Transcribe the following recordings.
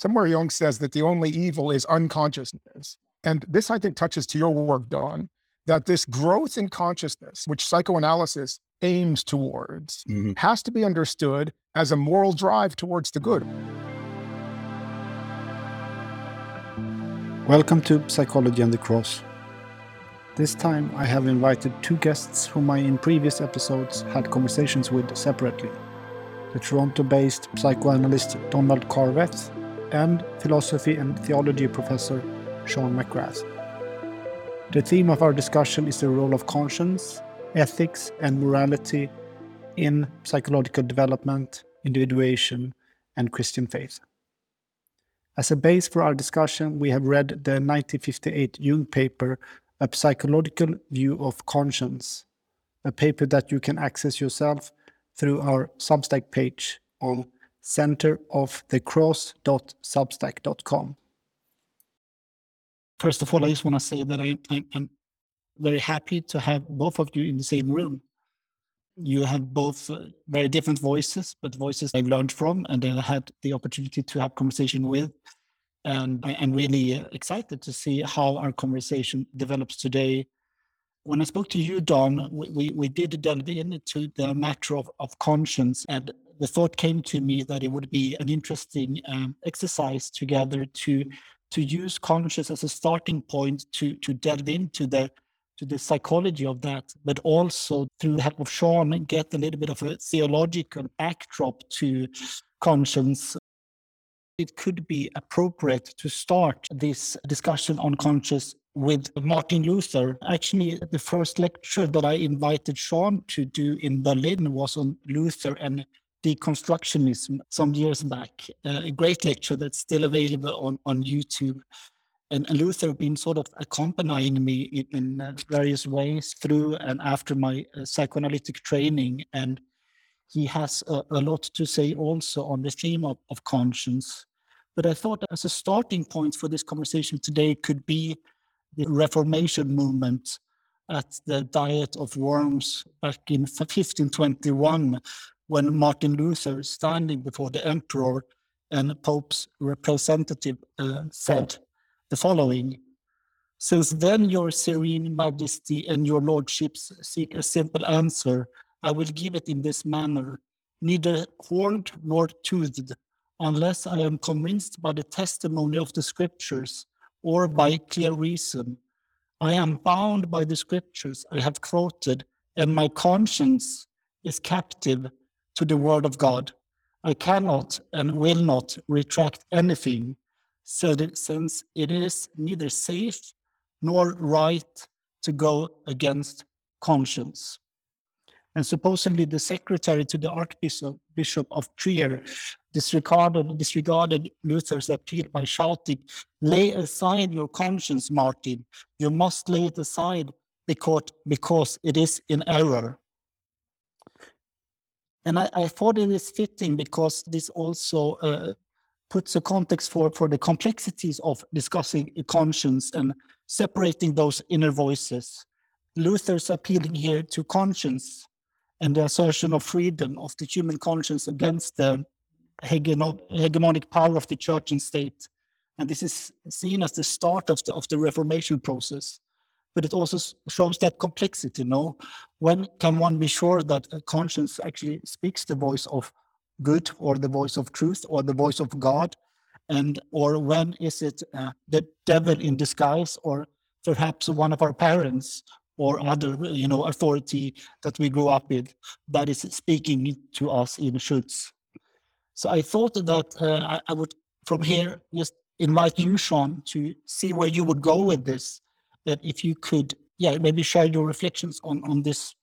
somewhere Jung says that the only evil is unconsciousness. And this, I think, touches to your work, Don, that this growth in consciousness, which psychoanalysis aims towards, mm-hmm. has to be understood as a moral drive towards the good. Welcome to Psychology and the Cross. This time I have invited two guests whom I in previous episodes had conversations with separately the Toronto based psychoanalyst Donald Carveth and philosophy and theology professor Sean McGrath. The theme of our discussion is the role of conscience, ethics, and morality in psychological development, individuation, and Christian faith. As a base for our discussion, we have read the 1958 Jung paper, A Psychological View of Conscience, a paper that you can access yourself through our Substack page on centerofthecross.substack.com. First of all, I just want to say that I, I, I'm very happy to have both of you in the same room. You have both uh, very different voices, but voices I've learned from and I had the opportunity to have conversation with. And I, am really uh, excited to see how our conversation develops today. When I spoke to you, Don, we, we, we did delve into the matter of, of conscience and the thought came to me that it would be an interesting um, exercise together to to use conscious as a starting point to to delve into the to the psychology of that, but also through the help of Sean, get a little bit of a theological backdrop to conscience. It could be appropriate to start this discussion on conscience with Martin Luther. Actually, the first lecture that I invited Sean to do in Berlin was on Luther and deconstructionism some years back. Uh, a great lecture that's still available on, on YouTube. And, and Luther been sort of accompanying me in, in uh, various ways through and after my uh, psychoanalytic training. And he has a, a, lot to say also on the theme of, of conscience. But I thought as a starting point for this conversation today could be the Reformation movement at the Diet of Worms back in 1521, when Martin Luther, standing before the emperor and Pope's representative, uh, said the following Since then, your serene majesty and your lordships seek a simple answer, I will give it in this manner neither horned nor toothed, unless I am convinced by the testimony of the scriptures or by clear reason. I am bound by the scriptures I have quoted, and my conscience is captive to the word of God. I cannot and will not retract anything, since it is neither safe nor right to go against conscience. And supposedly the secretary to the Archbishop Bishop of Trier disregarded, disregarded Luther's appeal by shouting, Lay aside your conscience, Martin. You must lay it aside because, because it is in error. And I, I thought it is fitting because this also uh, puts a context for, for the complexities of discussing conscience and separating those inner voices. Luther's appealing here to conscience and the assertion of freedom of the human conscience against the hegemonic power of the church and state. And this is seen as the start of the, of the Reformation process but it also shows that complexity. You know, when can one be sure that a conscience actually speaks the voice of good, or the voice of truth, or the voice of God, and or when is it uh, the devil in disguise, or perhaps one of our parents or other, you know, authority that we grew up with that is speaking to us in Schutz. So I thought that uh, I, I would, from here, just invite you, Sean, to see where you would go with this that if you could, yeah, maybe share your reflections on, on this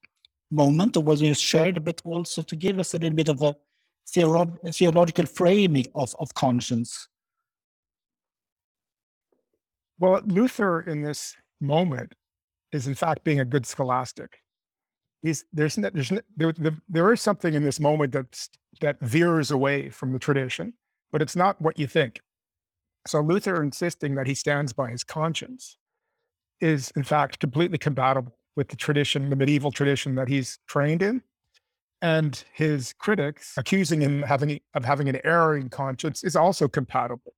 moment or what you shared, but also to give us a little bit of a theolo- theological framing of, of conscience. Well, Luther in this moment is in fact being a good scholastic. He's there's, there's there, there is something in this moment that that veers away from the tradition, but it's not what you think. So Luther insisting that he stands by his conscience is in fact completely compatible with the tradition, the medieval tradition that he's trained in. And his critics accusing him having, of having an erring conscience is also compatible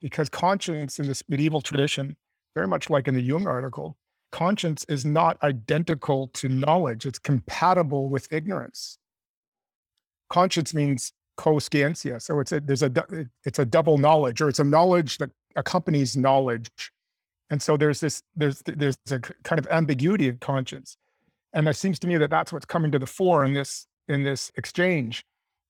because conscience in this medieval tradition, very much like in the Jung article, conscience is not identical to knowledge. It's compatible with ignorance. Conscience means co-scientia. So it's a, there's a, it's a double knowledge or it's a knowledge that accompanies knowledge. And so there's this, there's, there's a kind of ambiguity of conscience. And it seems to me that that's what's coming to the fore in this, in this exchange.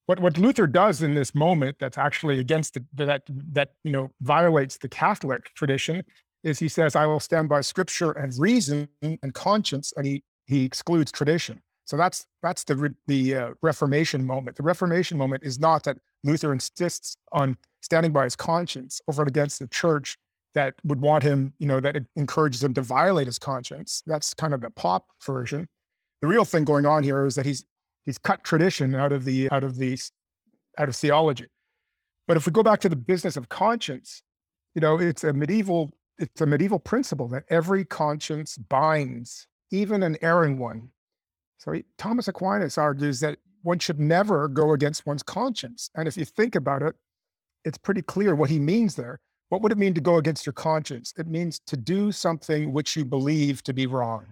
What, what Luther does in this moment that's actually against the, that, that, you know, violates the Catholic tradition is he says, I will stand by scripture and reason and conscience, and he, he excludes tradition. So that's that's the the uh, Reformation moment. The Reformation moment is not that Luther insists on standing by his conscience over and against the church that would want him, you know, that encourages him to violate his conscience. That's kind of the pop version. The real thing going on here is that he's he's cut tradition out of the out of the out of theology. But if we go back to the business of conscience, you know, it's a medieval it's a medieval principle that every conscience binds, even an erring one, so he, Thomas Aquinas argues that one should never go against one's conscience. And if you think about it, it's pretty clear what he means there. What would it mean to go against your conscience? It means to do something which you believe to be wrong.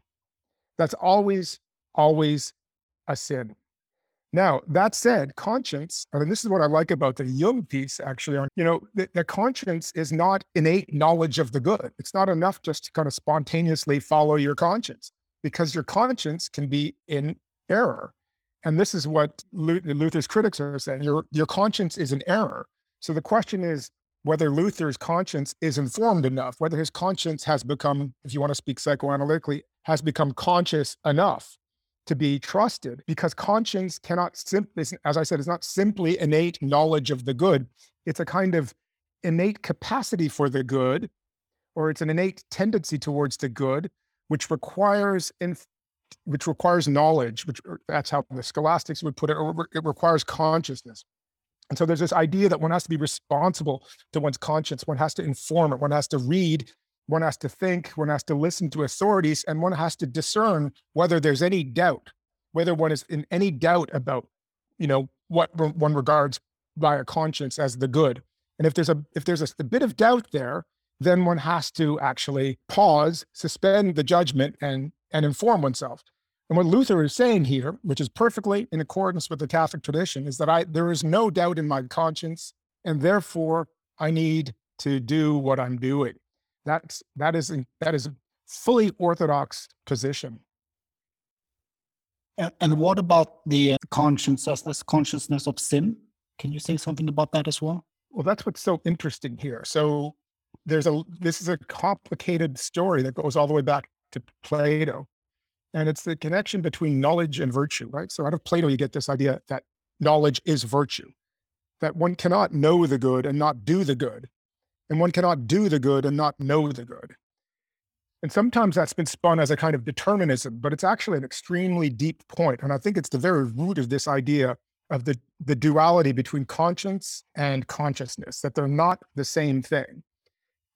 That's always, always a sin. Now, that said, conscience, I mean, this is what I like about the Jung piece actually on, you know, the, the, conscience is not innate knowledge of the good. It's not enough just to kind of spontaneously follow your conscience because your conscience can be in error. And this is what Luther's critics are saying your, your conscience is an error. So the question is whether Luther's conscience is informed enough, whether his conscience has become, if you want to speak psychoanalytically, has become conscious enough to be trusted because conscience cannot simply, as I said, is not simply innate knowledge of the good. It's a kind of innate capacity for the good, or it's an innate tendency towards the good which requires in, which requires knowledge, which that's how the scholastics would put it, it requires consciousness. And so there's this idea that one has to be responsible to one's conscience. One has to inform it. One has to read. One has to think. One has to listen to authorities, and one has to discern whether there's any doubt, whether one is in any doubt about, you know, what one regards by a conscience as the good. And if there's a if there's a, a bit of doubt there, then one has to actually pause, suspend the judgment, and, and inform oneself. And what Luther is saying here, which is perfectly in accordance with the Catholic tradition, is that I there is no doubt in my conscience, and therefore I need to do what I'm doing. That's that is that is a fully orthodox position. And, and what about the conscience as this consciousness of sin? Can you say something about that as well? Well, that's what's so interesting here. So there's a this is a complicated story that goes all the way back to Plato. And it's the connection between knowledge and virtue, right? So out of Plato, you get this idea that knowledge is virtue, that one cannot know the good and not do the good, and one cannot do the good and not know the good. And sometimes that's been spun as a kind of determinism, but it's actually an extremely deep point. And I think it's the very root of this idea of the, the duality between conscience and consciousness, that they're not the same thing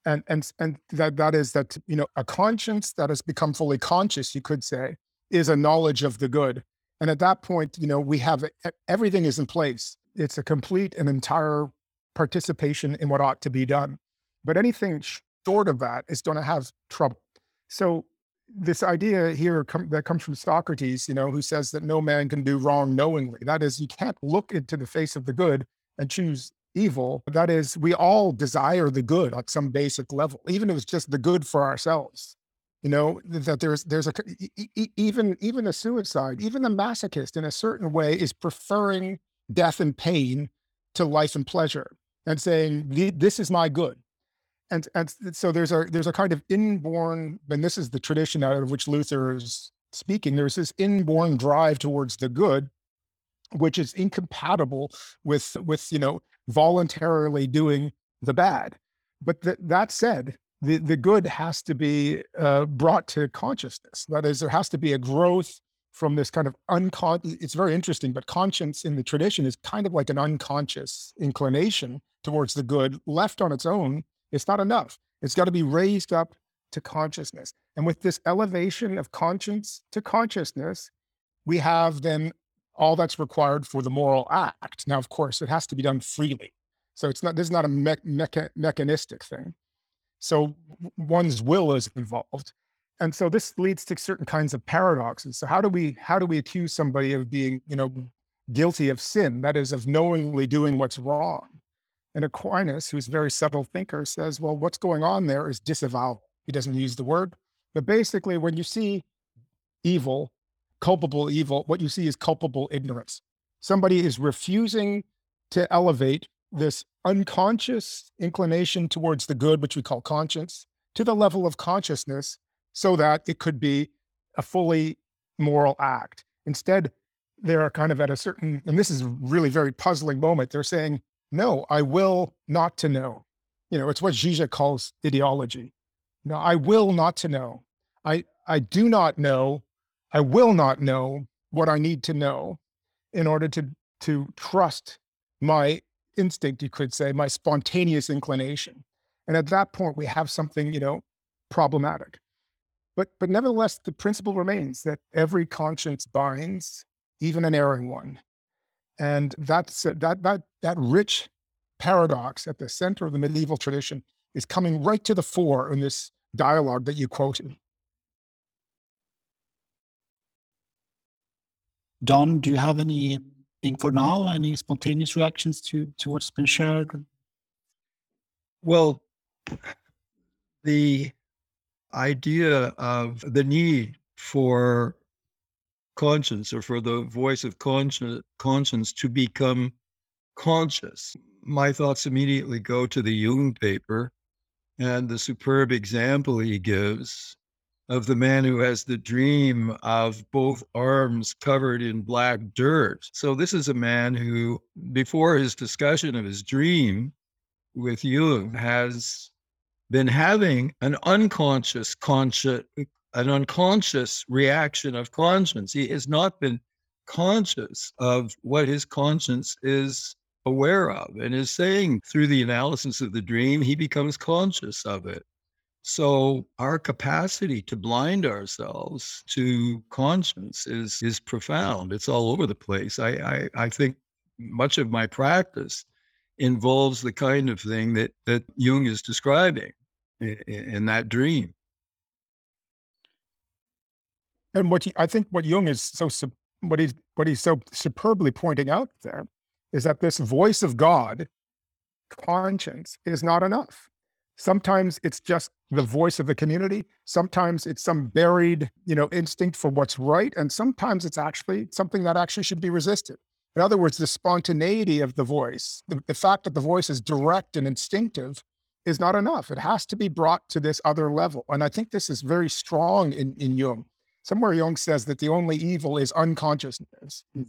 and and and that that is that you know a conscience that has become fully conscious you could say is a knowledge of the good. And at that point you know we have everything is in place. It's a complete and entire participation in what ought to be done. But anything short of that is going to have trouble. So this idea here com- that comes from socrates you know who says that no man can do wrong knowingly. That is you can't look into the face of the good and choose evil. That is, we all desire the good on some basic level, even if it's just the good for ourselves. You know that there's there's a even even a suicide, even the masochist in a certain way is preferring death and pain to life and pleasure, and saying this is my good. And and so there's a there's a kind of inborn, and this is the tradition out of which Luther is speaking. There's this inborn drive towards the good, which is incompatible with with you know voluntarily doing the bad. But th- that said, the, the good has to be uh, brought to consciousness. That is, there has to be a growth from this kind of unconscious. It's very interesting, but conscience in the tradition is kind of like an unconscious inclination towards the good. Left on its own, it's not enough. It's got to be raised up to consciousness. And with this elevation of conscience to consciousness, we have then all that's required for the moral act. Now, of course, it has to be done freely. So it's not this is not a me- mecha- mechanistic thing. So one's will is involved, and so this leads to certain kinds of paradoxes. So how do we how do we accuse somebody of being you know guilty of sin? That is of knowingly doing what's wrong. And Aquinas, who's a very subtle thinker, says, well, what's going on there is disavowal. He doesn't use the word, but basically, when you see evil, culpable evil, what you see is culpable ignorance. Somebody is refusing to elevate this unconscious inclination towards the good, which we call conscience, to the level of consciousness so that it could be a fully moral act. Instead, they're kind of at a certain, and this is really very puzzling moment. They're saying, no, I will not to know. You know, it's what Zizek calls ideology. No, I will not to know. I, I do not know. I will not know what I need to know in order to, to trust my instinct, you could say, my spontaneous inclination. And at that point, we have something, you know, problematic. But, but nevertheless, the principle remains that every conscience binds, even an erring one. And that's that that that rich paradox at the center of the medieval tradition is coming right to the fore in this dialogue that you quoted. Don, do you have anything for now? Any spontaneous reactions to, to what's been shared? Well, the idea of the need for conscience or for the voice of conscience, conscience to become conscious. My thoughts immediately go to the Jung paper and the superb example he gives of the man who has the dream of both arms covered in black dirt. So, this is a man who, before his discussion of his dream with Jung, has been having an unconscious, conscious, an unconscious reaction of conscience. He has not been conscious of what his conscience is aware of and is saying through the analysis of the dream, he becomes conscious of it. So our capacity to blind ourselves to conscience is is profound. It's all over the place. I I, I think much of my practice involves the kind of thing that that Jung is describing in, in that dream. And what he, I think what Jung is so what he's what he's so superbly pointing out there is that this voice of God, conscience, is not enough. Sometimes it's just the voice of the community. Sometimes it's some buried, you know, instinct for what's right. And sometimes it's actually something that actually should be resisted. In other words, the spontaneity of the voice, the, the fact that the voice is direct and instinctive is not enough. It has to be brought to this other level. And I think this is very strong in, in Jung. Somewhere Jung says that the only evil is unconsciousness. Hmm.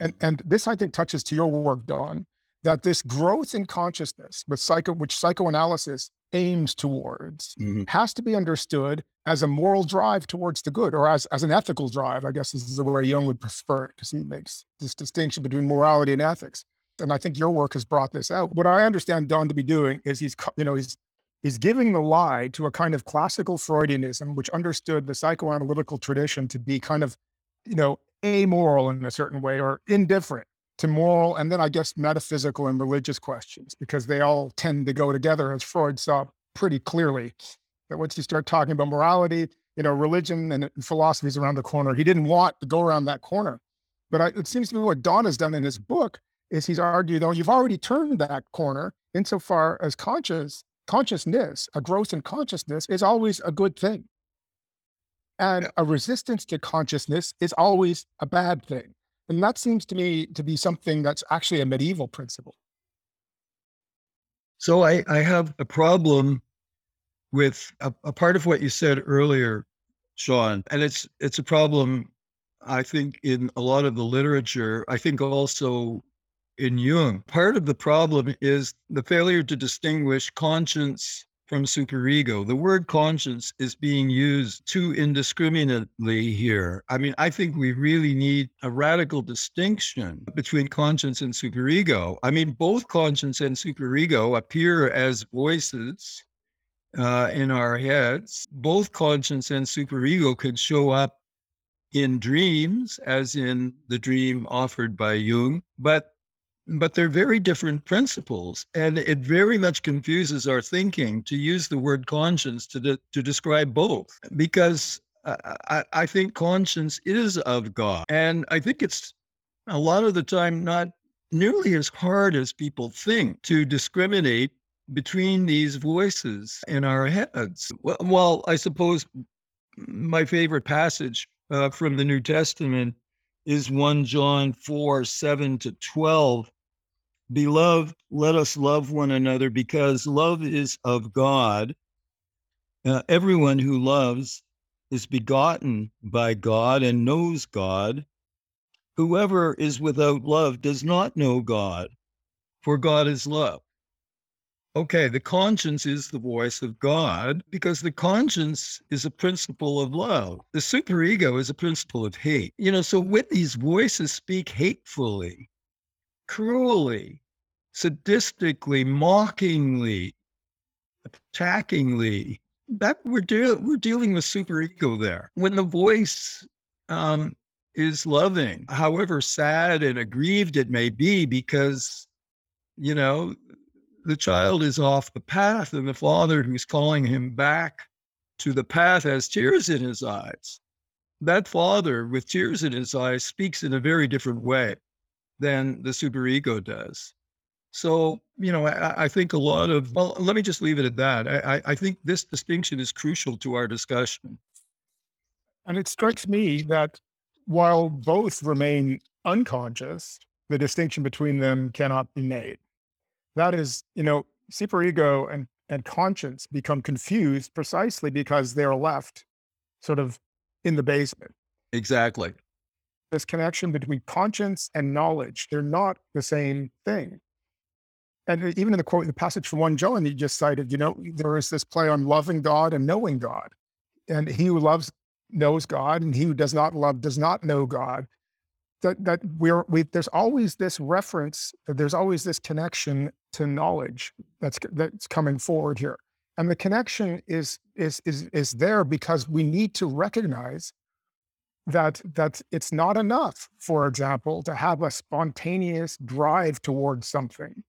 And, and this, I think, touches to your work, Don, that this growth in consciousness with psycho which psychoanalysis aims towards Mhm. has to be understood as a moral drive towards the good or as, as an ethical drive i guess this is the way jung would prefer it because he makes this distinction between morality and ethics. And i think your work has brought this out. What i understand don to be doing is he's you know he's he's giving the lie to a kind of classical freudianism which understood the psychoanalytical tradition to be kind of you know amoral in a certain way or indifferent to moral and then I guess metaphysical and religious questions because they all tend to go together, as Freud saw pretty clearly. That once you start talking about morality, you know, religion and philosophy is around the corner. He didn't want to go around that corner. But I, it seems to me what Don has done in his book is he's argued, though, you've already turned that corner insofar as conscious consciousness, a growth in consciousness is always a good thing. And a resistance to consciousness is always a bad thing. And that seems to me to be something that's actually a medieval principle. So I, I have a problem with a, a part of what you said earlier, Sean, and it's it's a problem I think in a lot of the literature. I think also in Jung. Part of the problem is the failure to distinguish conscience from superego. The word conscience is being used too indiscriminately here. I mean, I think we really need a radical distinction between conscience and superego. I mean, both conscience and superego appear as voices uh, in our heads. Both conscience and superego could show up in dreams, as in the dream offered by Jung, but but they're very different principles. And it very much confuses our thinking to use the word conscience to, de- to describe both, because I, I think conscience is of God. And I think it's a lot of the time not nearly as hard as people think to discriminate between these voices in our heads. Well, well I suppose my favorite passage uh, from the New Testament is 1 John 4 7 to 12. Beloved, let us love one another because love is of God. Uh, everyone who loves is begotten by God and knows God. Whoever is without love does not know God, for God is love. Okay, the conscience is the voice of God because the conscience is a principle of love. The superego is a principle of hate. You know, so when these voices speak hatefully, cruelly, sadistically, mockingly, attackingly, that we're de- we're dealing with superego there. When the voice um, is loving, however sad and aggrieved it may be, because you know the child is off the path, and the father who's calling him back to the path has tears in his eyes. That father with tears in his eyes speaks in a very different way than the superego does. So, mm-hmm. you know, I, I, think a lot of, well, let me just leave it at that. I, I think this distinction is crucial to our discussion. And it strikes me that while both remain unconscious, the distinction between them cannot be made. That is, you know, superego and, and conscience become confused precisely because they're left sort of in the basement. Exactly. This connection between conscience and knowledge, they're not the same thing and uh, even in the quote, the passage from 1 John that you just cited, you know, there is this play on loving God and knowing God. And he who loves knows God, and he who does not love does not know God. That that we're we there's always this reference, there's always this connection to knowledge that's that's coming forward here. And the connection is is is is there because we need to recognize that that it's not enough, for example, to have a spontaneous drive towards something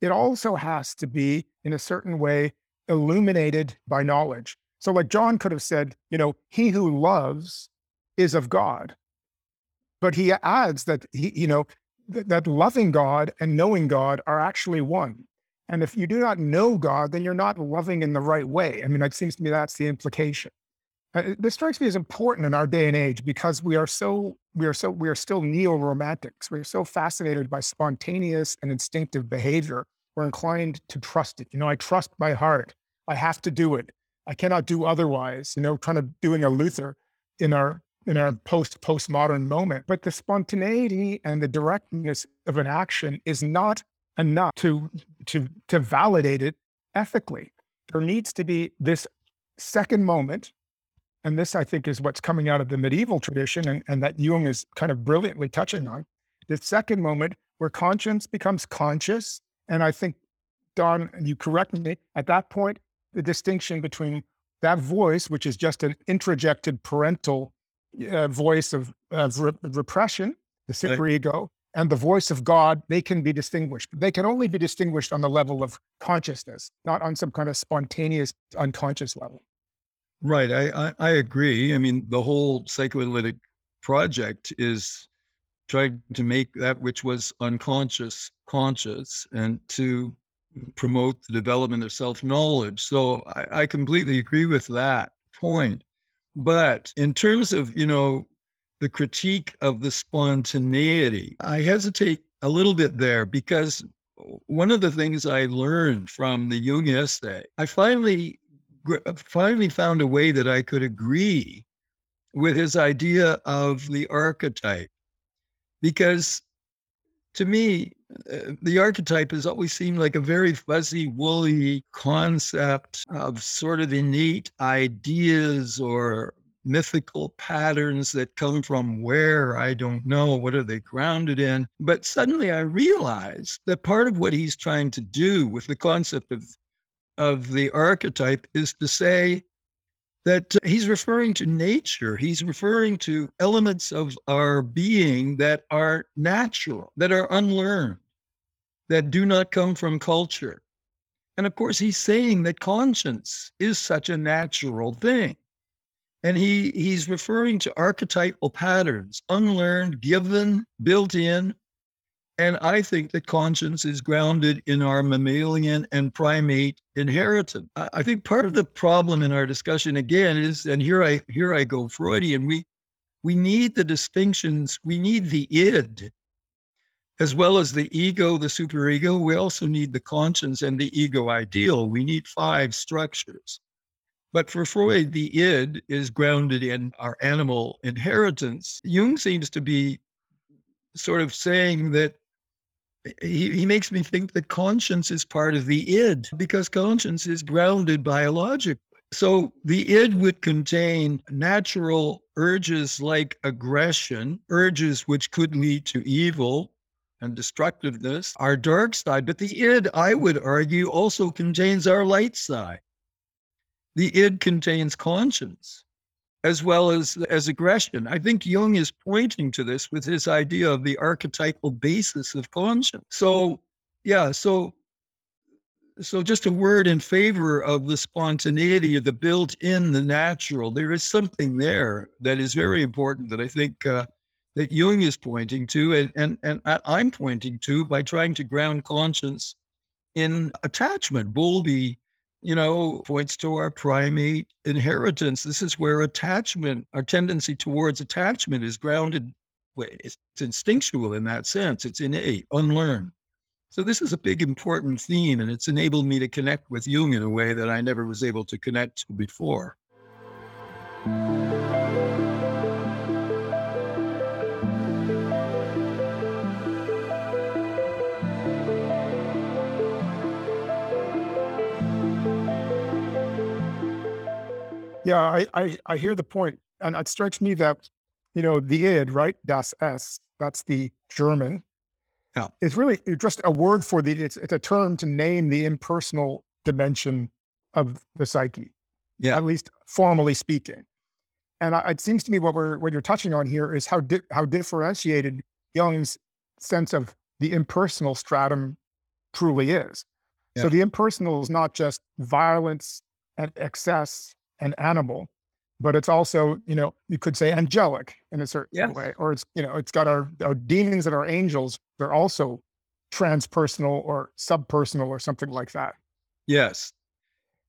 it also has to be in a certain way illuminated by knowledge. So, like John could have said, you know, he who loves is of God. But he adds that he, you know, th- that loving God and knowing God are actually one. And if you do not know God, then you're not loving in the right way. I mean, it seems to me that's the implication. Uh, this strikes me as important in our day and age because we are so we are so we are still neo-romantics. We're so fascinated by spontaneous and instinctive behavior. We're inclined to trust it. You know, I trust my heart. I have to do it. I cannot do otherwise. You know, kind of doing a Luther in our in our post postmodern moment. But the spontaneity and the directness of an action is not enough to to to validate it ethically. There needs to be this second moment and this I think is what's coming out of the medieval tradition and, and that Jung is kind of brilliantly touching on. The second moment where conscience becomes conscious. And I think, Don, you correct me, at that point, the distinction between that voice, which is just an introjected parental uh, voice of, of re- repression, the superego, and the voice of God, they can be distinguished. They can only be distinguished on the level of consciousness, not on some kind of spontaneous, unconscious level. Right. I, I, I agree. I mean, the whole psychoanalytic project is trying to make that which was unconscious conscious and to promote the development of self knowledge. So I, I completely agree with that point. But in terms of, you know, the critique of the spontaneity, I hesitate a little bit there because one of the things I learned from the Jung essay, I finally finally found a way that I could agree with his idea of the archetype. Because to me, uh, the archetype has always seemed like a very fuzzy, woolly concept of sort of innate ideas or mythical patterns that come from where I don't know. What are they grounded in? But suddenly I realized that part of what he's trying to do with the concept of of the archetype is to say that uh, he's referring to nature. He's referring to elements of our being that are natural, that are unlearned. that do not come from culture. And of course, he's saying that conscience is such a natural thing. And he, he's referring to archetypal patterns, unlearned, given, built in. And I think that conscience is grounded in our mammalian and primate inheritance. I, think part of the problem in our discussion again is, and here I here I go Freudian, we we need the distinctions, we need the id as well as the ego, the superego, we also need the conscience and the ego ideal. We need five structures. But for Freud, the id is grounded in our animal inheritance. Jung seems to be sort of saying that he, he makes me think that conscience is part of the id because conscience is grounded biologically. So the id would contain natural urges like aggression, urges which could lead to evil, and destructiveness, our dark side. But the id, I would argue, also contains our light side. The id contains conscience as well as, as aggression. I think Jung is pointing to this with his idea of the archetypal basis of conscience. So, yeah, so so just a word in favor of the spontaneity of the built-in, the natural. There is something there that is very important that I think uh, that Jung is pointing to, and, and, and I'm pointing to by trying to ground conscience in attachment. Bowlby, you know, points to our primate inheritance. This is where attachment, our tendency towards attachment is grounded. It's instinctual in that sense. It's innate, unlearned. So this is a big important theme, and it's enabled me to connect with Jung in a way that I never was able to connect to before. Yeah, I, I, I hear the point, and it strikes me that you know the id, right? Das Es. That's the German. Yeah. It's really just a word for the. It's it's a term to name the impersonal dimension of the psyche. Yeah. At least formally speaking. And I, it seems to me what we're what you're touching on here is how di- how differentiated Jung's sense of the impersonal stratum truly is. So the impersonal is not just violence and excess and animal, but it's also, you know, you could say angelic in a certain Yes. way, or it's, you know, it's got our, our demons and our angels. They're also transpersonal or subpersonal or something like that. Yes.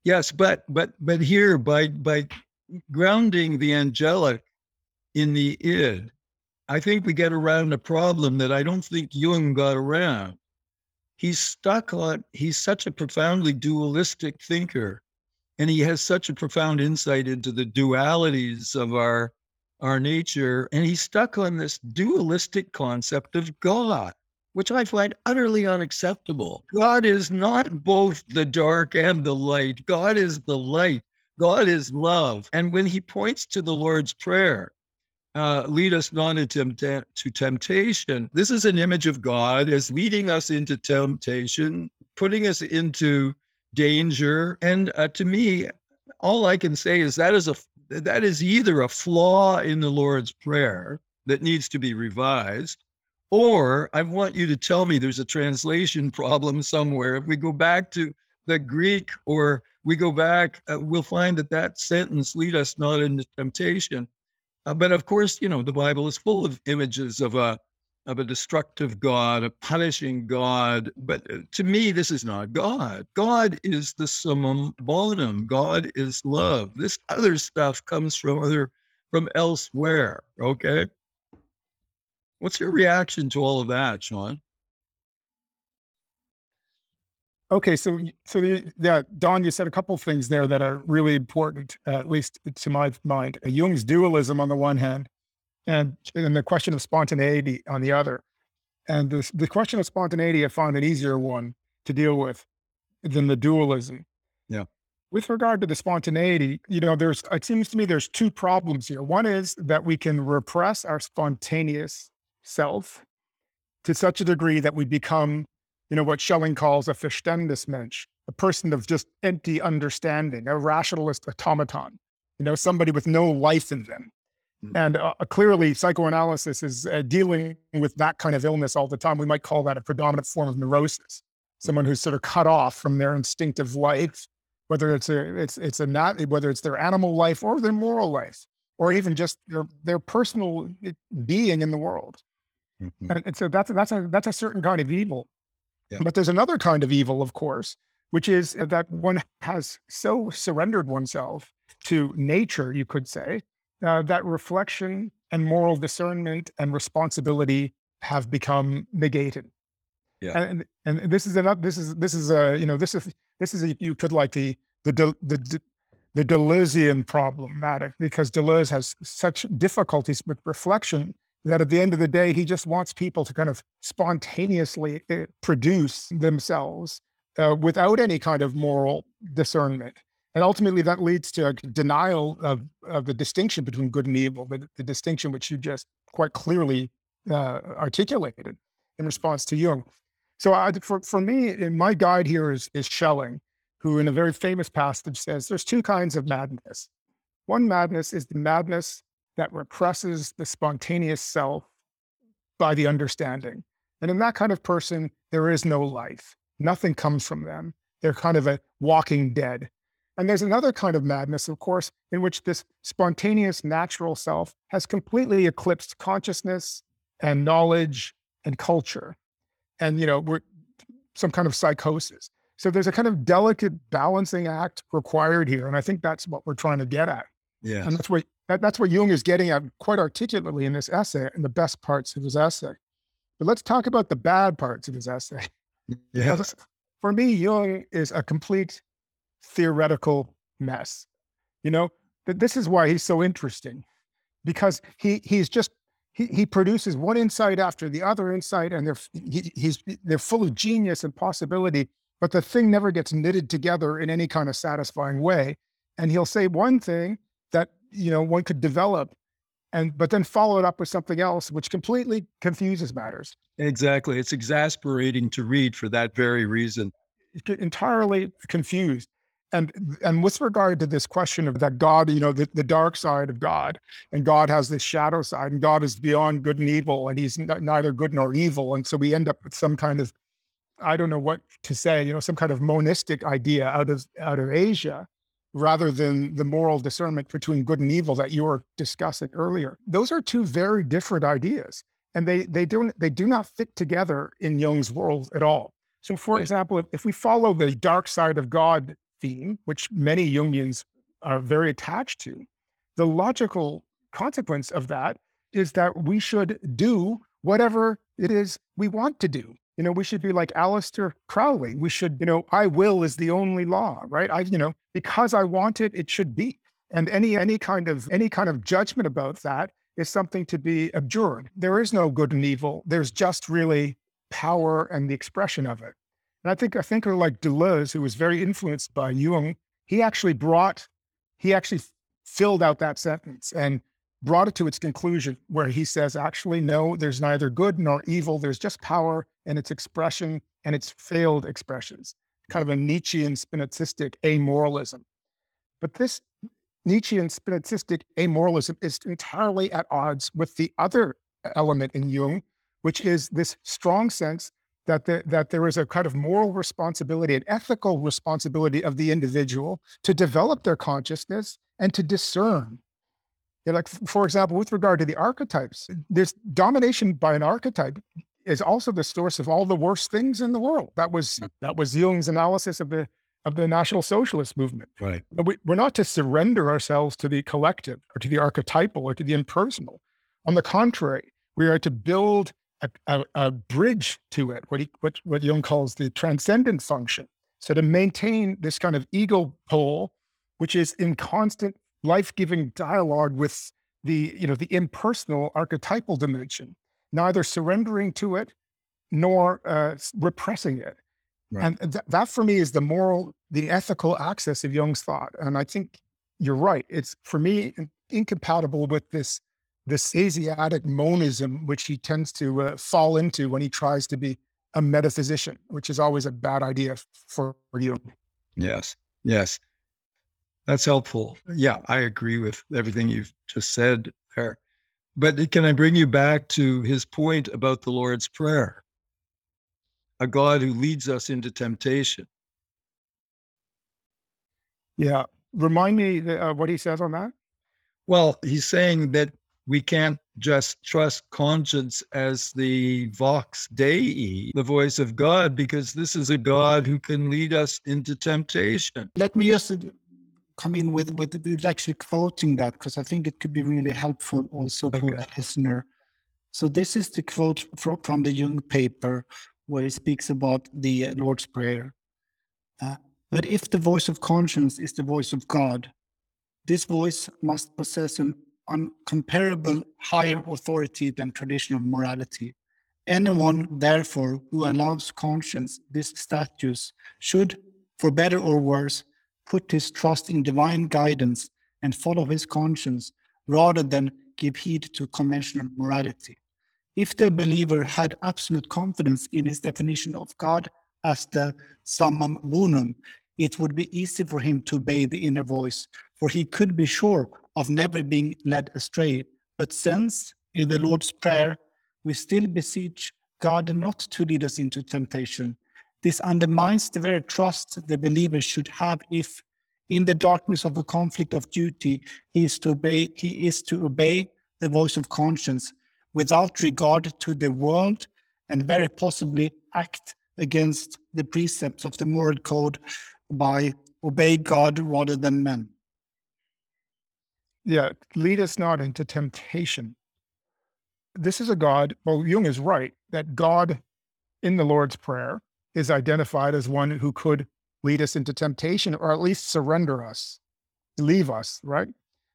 Yes, but but but here by by grounding the angelic in the id, I think we get around a problem that I don't think Jung got around. He's stuck on he's such a profoundly dualistic thinker and he has such a profound insight into the dualities of our our nature and he's stuck on this dualistic concept of God which I find utterly unacceptable. God is not both the dark and the light. God is the light. God is love. And when he points to the Lord's Prayer, uh, lead us not into temptation, this is an image of God as leading us into temptation, putting us into danger. And uh, to me, all I can say is that is a that is either a flaw in the Lord's Prayer that needs to be revised, or I want you to tell me there's a translation problem somewhere. If we go back to the Greek or we go back, uh, we'll find that that sentence, lead us not into temptation. Uh, but of course, you know, the Bible is full of images of a, of a destructive God, a punishing God. But uh, to me, this is not God. God is the summum bonum. God is love. This other stuff comes from other, from elsewhere. Okay. What's your reaction to all of that, Sean? Okay, so so the, yeah, Don, you said a couple things there that are really important, at least to my mind. Jung's dualism on the one hand, and and the question of spontaneity on the other. And the the question of spontaneity, I found an easier one to deal with than the dualism. Yeah. With regard to the spontaneity, you know, there's it seems to me there's two problems here. One is that we can repress our spontaneous self to such a degree that we become you know, what Schelling calls a Verstandesmensch, a person of just empty understanding, a rationalist automaton, you know, somebody with no life in them. And uh, clearly, psychoanalysis is uh, dealing with that kind of illness all the time. We might call that a predominant form of neurosis. Someone who's sort of cut off from their instinctive life, whether it's a it's it's a not whether it's their animal life or their moral life, or even just their their personal eh, being in the world. Mhm. And, and so that's that's a that's a certain kind of evil. Yeah. But there's another kind of evil, of course, which is that one has so surrendered oneself to nature, you could say, uh, that reflection and moral discernment and responsibility have become negated. Yeah. And and this is another. This is this is a you know this is this is a, you could like the the the the, the Deleuzean problematic because Deleuze has such difficulties with reflection that at the end of the day he just wants people to kind of spontaneously uh, produce themselves uh, without any kind of moral discernment and ultimately that leads to a denial of, of the distinction between good and evil the, the distinction which you just quite clearly uh, articulated in response to jung. So I, for, for me my guide here is, is schelling who in a very famous passage says there's two kinds of madness. One madness is the madness that represses the spontaneous self by the understanding. And in that kind of person there is no life. Nothing comes from them. They're kind of a walking dead and there's another kind of madness, of course, in which this spontaneous natural self has completely eclipsed consciousness and knowledge and culture. And, you know, we're some kind of psychosis. So there's a kind of delicate balancing act required here. And I think that's what we're trying to get at. Yeah. And that's what that, that's what Jung is getting at quite articulately in this essay and the best parts of his essay. But let's talk about the bad parts of his essay. Yes. For me, Jung is a complete theoretical mess. You know, that this is why he's so interesting because he he's just he, he produces one insight after the other insight and they're he, he's they're full of genius and possibility but the thing never gets knitted together in any kind of satisfying way and he'll say one thing that you know one could develop and but then follow it up with something else which completely confuses matters Exactly. It's exasperating to read for that very reason. entirely confused. And and with regard to this question of that God, you know, the, the dark side of God, and God has this shadow side, and God is beyond good and evil, and he's n- neither good nor evil. And so we end up with some kind of, I don't know what to say, you know, some kind of monistic idea out of out of Asia, rather than the moral discernment between good and evil that you were discussing earlier. Those are two very different ideas. And they they don't they do not fit together in Jung's world at all. So, for example, if, if we follow the dark side of God theme, which many Jungians are very attached to, the logical consequence of that is that we should do whatever it is we want to do. You know, we should be like Aleister Crowley. We should, you know, I will is the only law, right? I, you know, because I want it, it should be. And any any kind of any kind of judgment about that is something to be abjured. There is no good and evil. There's just really power and the expression of it. And I think a thinker like Deleuze, who was very influenced by Jung, he actually brought, he actually filled out that sentence and brought it to its conclusion, where he says, actually, no, there's neither good nor evil. There's just power and its expression and its failed expressions, kind of a Nietzschean spinozistic amoralism. But this Nietzschean spinozistic amoralism is entirely at odds with the other element in Jung, which is this strong sense that there, that there is a kind of moral responsibility, an ethical responsibility of the individual to develop their consciousness and to discern. Know, like, for example, with regard to the archetypes, this domination by an archetype is also the source of all the worst things in the world. That was hmm. that was Jung's analysis of the of the National Socialist movement. Right. But we, we're not to surrender ourselves to the collective or to the archetypal or to the impersonal. On the contrary, we are to build a, a, a bridge to it, what, he, what, what Jung calls the transcendent function. So to maintain this kind of ego pole, which is in constant life-giving dialogue with the, you know, the impersonal archetypal dimension, neither surrendering to it nor uh, repressing it. Right. And th- that for me is the moral, the ethical axis of Jung's thought. And I think you're right. It's for me incompatible with this this Asiatic monism, which he tends to uh, fall into when he tries to be a metaphysician, which is always a bad idea for you. Yes. Yes. That's helpful. Yeah, I agree with everything you've just said. there. But can I bring you back to his point about the Lord's Prayer? A God who leads us into temptation. Yeah. Remind me uh, what he says on that. Well, he's saying that we can't just trust conscience as the vox dei, the voice of God, because this is a God who can lead us into temptation. Let me just come in with, with, actually quoting that because I think it could be really helpful also for Okay. a listener. So this is the quote from, from the Jung paper where he speaks about the uh, Lord's Prayer. Uh, but if the voice of conscience is the voice of God, this voice must possess an uncomparable higher authority than traditional morality. Anyone, therefore, who allows conscience this status should, for better or worse, put his trust in divine guidance and follow his conscience rather than give heed to conventional morality. If the believer had absolute confidence in his definition of God as the summum bonum, it would be easy for him to obey the inner voice, for he could be sure of never being led astray. But since in the Lord's Prayer we still beseech God not to lead us into temptation, this undermines the very trust the believer should have if, in the darkness of a conflict of duty, he is to obey, he is to obey the voice of conscience without regard to the world and very possibly act against the precepts of the moral code by obey God rather than men. Yeah. Lead us not into temptation. This is a God. Well, Jung is right that God in the Lord's Prayer is identified as one who could lead us into temptation or at least surrender us, leave us, right?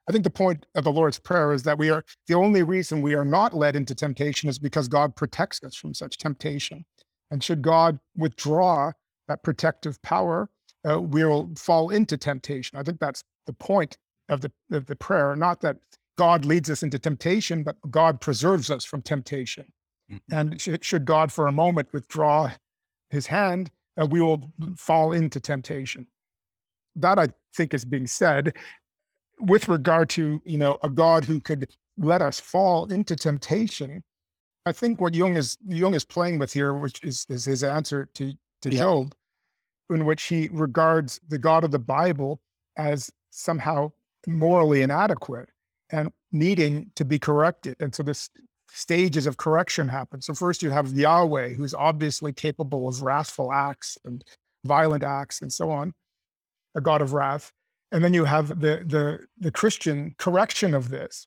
I think the point of the Lord's Prayer is that we are the only reason we are not led into temptation is because God protects us from such temptation. And should God withdraw that protective power, uh, we'll fall into temptation. I think that's the point of the, of the prayer, not that God leads us into temptation, but God preserves us from temptation. And should, should God for a moment withdraw his hand, uh, we will fall into temptation. That I think is being said with regard to, you know, a God who could let us fall into temptation. I think what Jung is Jung is playing with here, which is, is his answer to, to Yeah. Job, in which he regards the God of the Bible as somehow morally inadequate and needing to be corrected. And so this stages of correction happen. So first you have Yahweh, who's obviously capable of wrathful acts and violent acts and so on, a God of wrath. And then you have the the the Christian correction of this,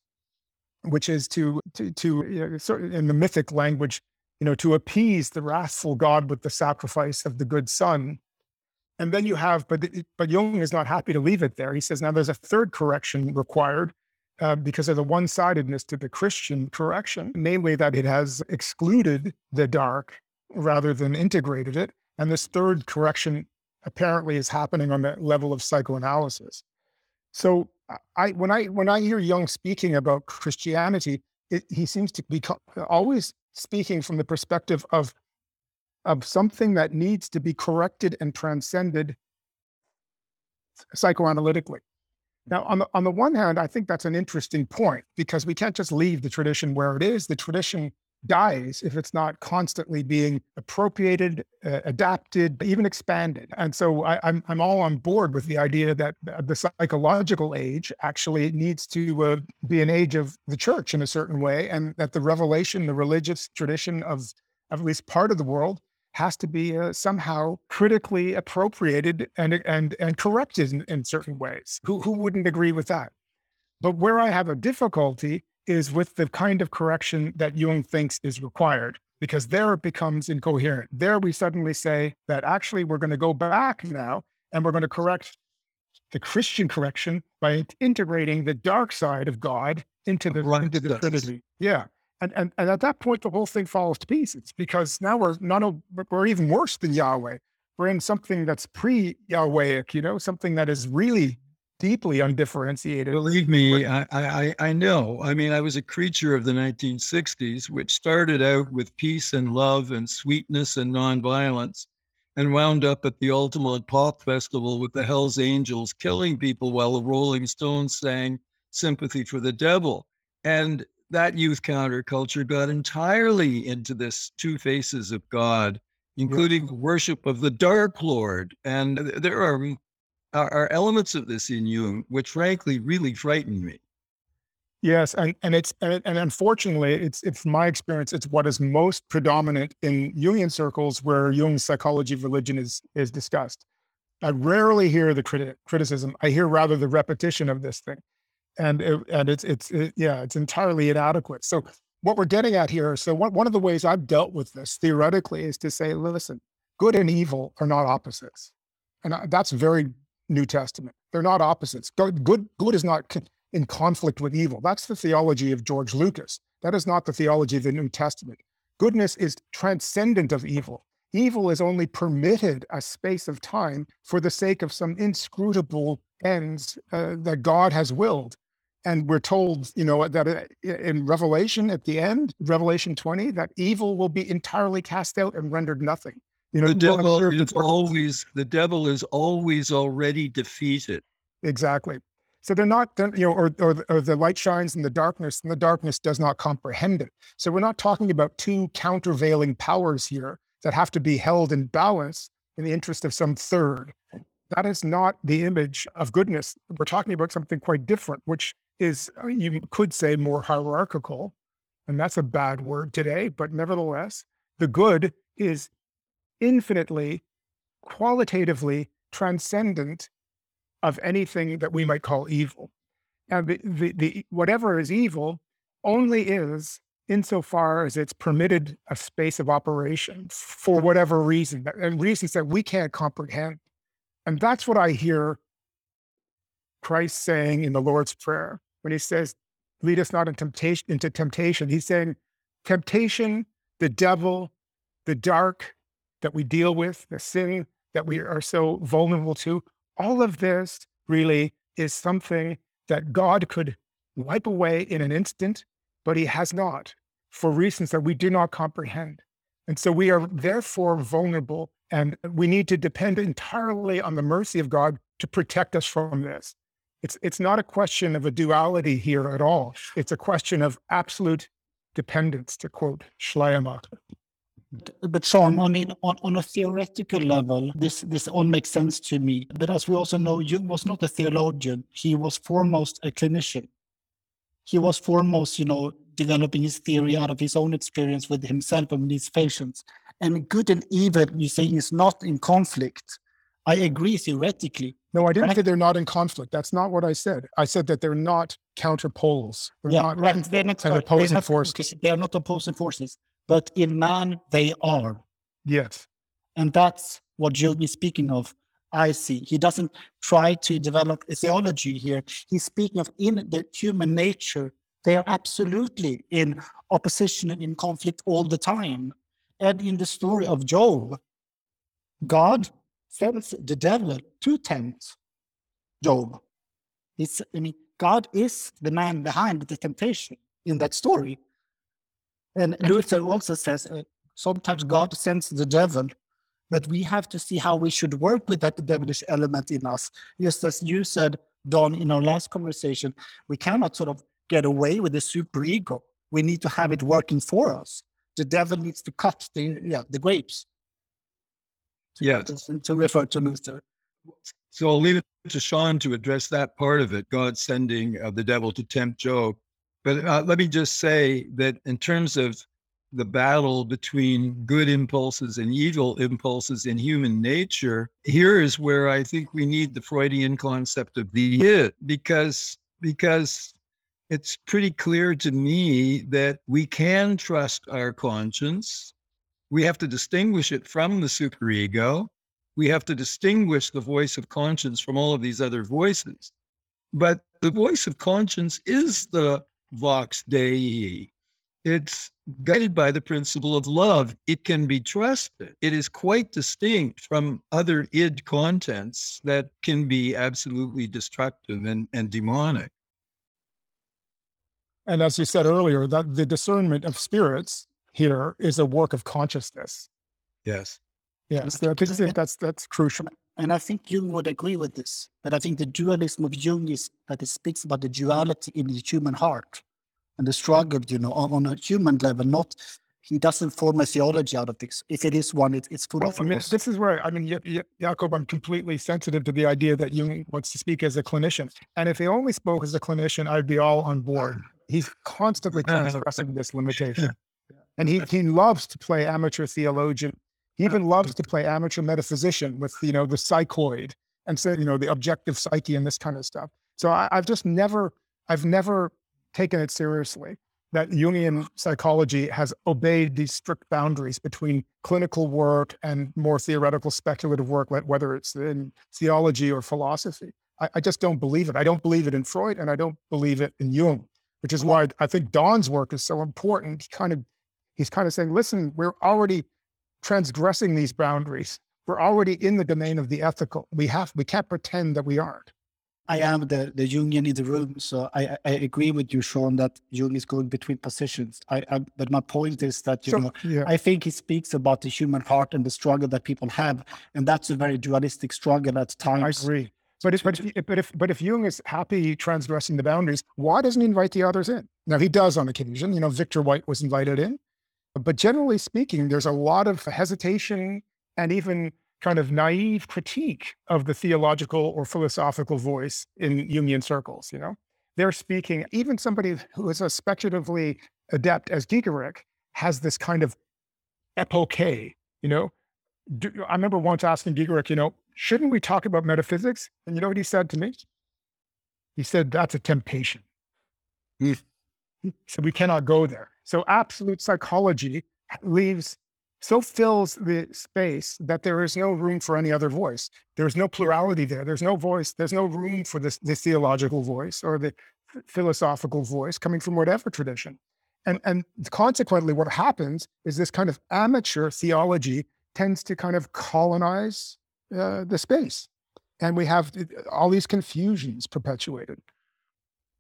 which is to to to you know, sort in the mythic language, you know, to appease the wrathful God with the sacrifice of the good son. And then you have, but but Jung is not happy to leave it there. He says now there's a third correction required, uh, because of the one sidedness to the Christian correction, namely that it has excluded the dark rather than integrated it. And this third correction apparently is happening on the level of psychoanalysis. So I- when I when I hear Jung speaking about Christianity, it, he seems to be always speaking from the perspective of of something that needs to be corrected and transcended psychoanalytically. Now, on the on the one hand, I think that's an interesting point because we can't just leave the tradition where it is. The tradition dies if it's not constantly being appropriated, uh, adapted, even expanded. And so I, I'm I'm all on board with the idea that the psychological age actually needs to uh, be an age of the church in a certain way, and that the revelation, the religious tradition of of at least part of the world has to be uh, somehow critically appropriated and and and corrected in, in certain ways. Who who wouldn't agree with that? But where I have a difficulty is with the kind of correction that Jung thinks is required, because there it becomes incoherent. There we suddenly say that actually we're going to go back now and we're going to correct the Christian correction by integrating the dark side of God into the, into the Trinity. Yeah. And, and and at that point, the whole thing falls to pieces because now we're not a, we're even worse than Yahweh. We're in something that's pre-Yahwehic, you know, something that is really deeply undifferentiated. Believe me, I, I, I know. I mean, I was a creature of the 1960s, which started out with peace and love and sweetness and nonviolence, and wound up at the ultimate pop festival with the Hells Angels killing people while the Rolling Stones sang Sympathy for the Devil. And that youth counterculture got entirely into this two faces of God, including worship of the Dark Lord. And there are, mm, are, are elements of this in Jung, which frankly really frighten me. Yes, and and it's and, and unfortunately, it's it's my experience. It's what is most predominant in Jungian circles, where Jung's psychology of religion is is discussed. I rarely hear the criti- criticism. I hear rather the repetition of this thing, and it, and it's it's it, yeah, it's entirely inadequate. So what we're getting at here. So one one of the ways I've dealt with this theoretically is to say, listen, good and evil are not opposites, and I, that's very New Testament. They're not opposites. Good good, good is not. con- in conflict with evil. That's the theology of George Lucas. That is not the theology of the New Testament. Goodness is transcendent of evil. Evil is only permitted a space of time for the sake of some inscrutable ends uh, that God has willed. And we're told, you know, that uh, in Revelation at the end, Revelation 20, that evil will be entirely cast out and rendered nothing. You know, The devil is always the devil is always already defeated. Exactly. So they're not, you know, or, or, or the light shines in the darkness and the darkness does not comprehend it. So we're not talking about two countervailing powers here that have to be held in balance in the interest of some third. That is not the image of goodness. We're talking about something quite different, which is, you could say, more hierarchical. And that's a bad word today, but nevertheless, the good is infinitely, qualitatively transcendent of anything that we might call evil. And the, the, the whatever is evil only is insofar as it's permitted a space of operation for whatever reason, and reasons that we can't comprehend. And that's what I hear Christ saying in the Lord's Prayer when he says, lead us not in temptation, into temptation. He's saying, temptation, the devil, the dark that we deal with, the sin that we are so vulnerable to, all of this really is something that God could wipe away in an instant, but he has not for reasons that we do not comprehend. And so we are therefore vulnerable and we need to depend entirely on the mercy of God to protect us from this. It's, it's not a question of a duality here at all. It's a question of absolute dependence, to quote Schleiermacher. But Sean, I mean, on, on a theoretical level, this this all makes sense to me. But as we also know, Jung was not a theologian; he was foremost a clinician. He was foremost, you know, developing his theory out of his own experience with himself and his patients. And good and evil, you say, is not in conflict. I agree theoretically. No, I didn't Right. say they're not in conflict. That's not what I said. I said that they're not counterpoles. They're yeah, not right. They're not, they're opposing not- force. okay, They are not opposing forces, but in man they are. Yes. And that's what Jung is speaking of. I see. He doesn't try to develop a theology here. He's speaking of in the human nature, they are absolutely in opposition and in conflict all the time. And in the story of Job, God sends the devil to tempt Job. It's, I mean, God is the man behind the temptation in that story. And Luther also says uh, sometimes God sends the devil, but we have to see how we should work with that devilish element in us. Just as you said, Don, in our last conversation, we cannot sort of get away with the superego. We need to have it working for us. The devil needs to cut the yeah the grapes. To, Yes. to refer to. So I'll leave it to Sean to address that part of it, God sending uh, the devil to tempt Job. But uh, let me just say that in terms of the battle between good impulses and evil impulses in human nature, here is where I think we need the Freudian concept of the id, because because it's pretty clear to me that we can trust our conscience. We have to distinguish it from the superego we have to distinguish the voice of conscience from all of these other voices. But the voice of conscience is the vox dei. It's guided by the principle of love. It can be trusted. It is quite distinct from other id contents that can be absolutely destructive and, and demonic. And as you said earlier, that the discernment of spirits here is a work of consciousness. Yes. Yes, I think that's that's crucial. And I think Jung would agree with this. But I think the dualism of Jung is that it speaks about the duality in the human heart. and the struggle, you know, on, on a human level. Not he doesn't form a theology out of this. If it is one, it, it's full Well, of I mean, this is where I mean, Ja- Ja- Jakob, I'm completely sensitive to the idea that Jung wants to speak as a clinician. And if he only spoke as a clinician, I'd be all on board. He's constantly transgressing this limitation. And he, he loves to play amateur theologian. He even loves to play amateur metaphysician with, you know, the psychoid and so, you know, the objective psyche and this kind of stuff. So I, I've just never, I've never taken it seriously that Jungian psychology has obeyed these strict boundaries between clinical work and more theoretical speculative work, whether it's in theology or philosophy. I, I just don't believe it. I don't believe it in Freud and I don't believe it in Jung, which is why I think Don's work is so important. He kind of he's kind of saying, listen, we're already transgressing these boundaries. We're already in the domain of the ethical. We have we can't pretend that we aren't. I am the, the Jungian in the room, so I, I I agree with you, Sean, that Jung is going between positions. I, I but my point is that you So know yeah. I think he speaks about the human heart and the struggle that people have, and that's a very dualistic struggle at times. I agree. But if, but, if, but if but if Jung is happy transgressing the boundaries, why doesn't he invite the others in? Now he does on occasion. You know, Victor White was invited in, but generally speaking, there's a lot of hesitation and even kind of naive critique of the theological or philosophical voice in Jungian circles. You know, they're speaking. Even somebody who is a speculatively adept as Giegerich has this kind of epoche. You know, do, I remember once asking Giegerich, you know, shouldn't we talk about metaphysics? And you know what he said to me? He said, that's a temptation. Mm. So we cannot go there. So absolute psychology leaves, so fills the space that there is no room for any other voice. There's no plurality there. There's no voice. There's no room for this, the theological voice or the philosophical voice coming from whatever tradition. And, and consequently, what happens is this kind of amateur theology tends to kind of colonize uh, the space. And we have all these confusions perpetuated.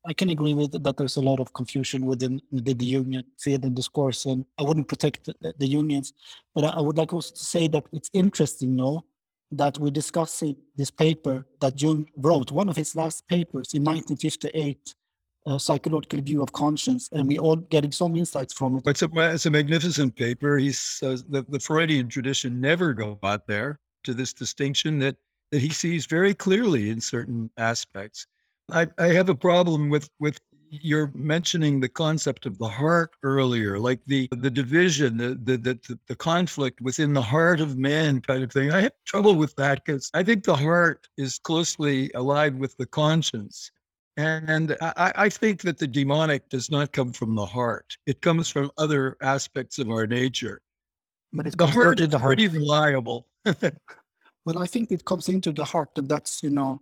I can agree with that. There's a lot of confusion within, within the Jungian field and discourse, and I wouldn't protect the, the Jungians, but I, would like also to say that it's interesting, no, that we're discussing this paper that Jung wrote, one of his last papers in 1958, a uh, psychological view of conscience, and we all getting some insights from it. It's a, it's a magnificent paper. He says that the Freudian tradition never got there to this distinction that, that he sees very clearly in certain aspects. I, I have a problem with, with your mentioning the concept of the heart earlier, like the, the division, the, the, the, the conflict within the heart of man kind of thing. I have trouble with that because I think the heart is closely allied with the conscience. And I, I think that the demonic does not come from the heart. It comes from other aspects of our nature. But it's The heart is the heart. pretty reliable. Well, I think it comes into the heart, and that's you know,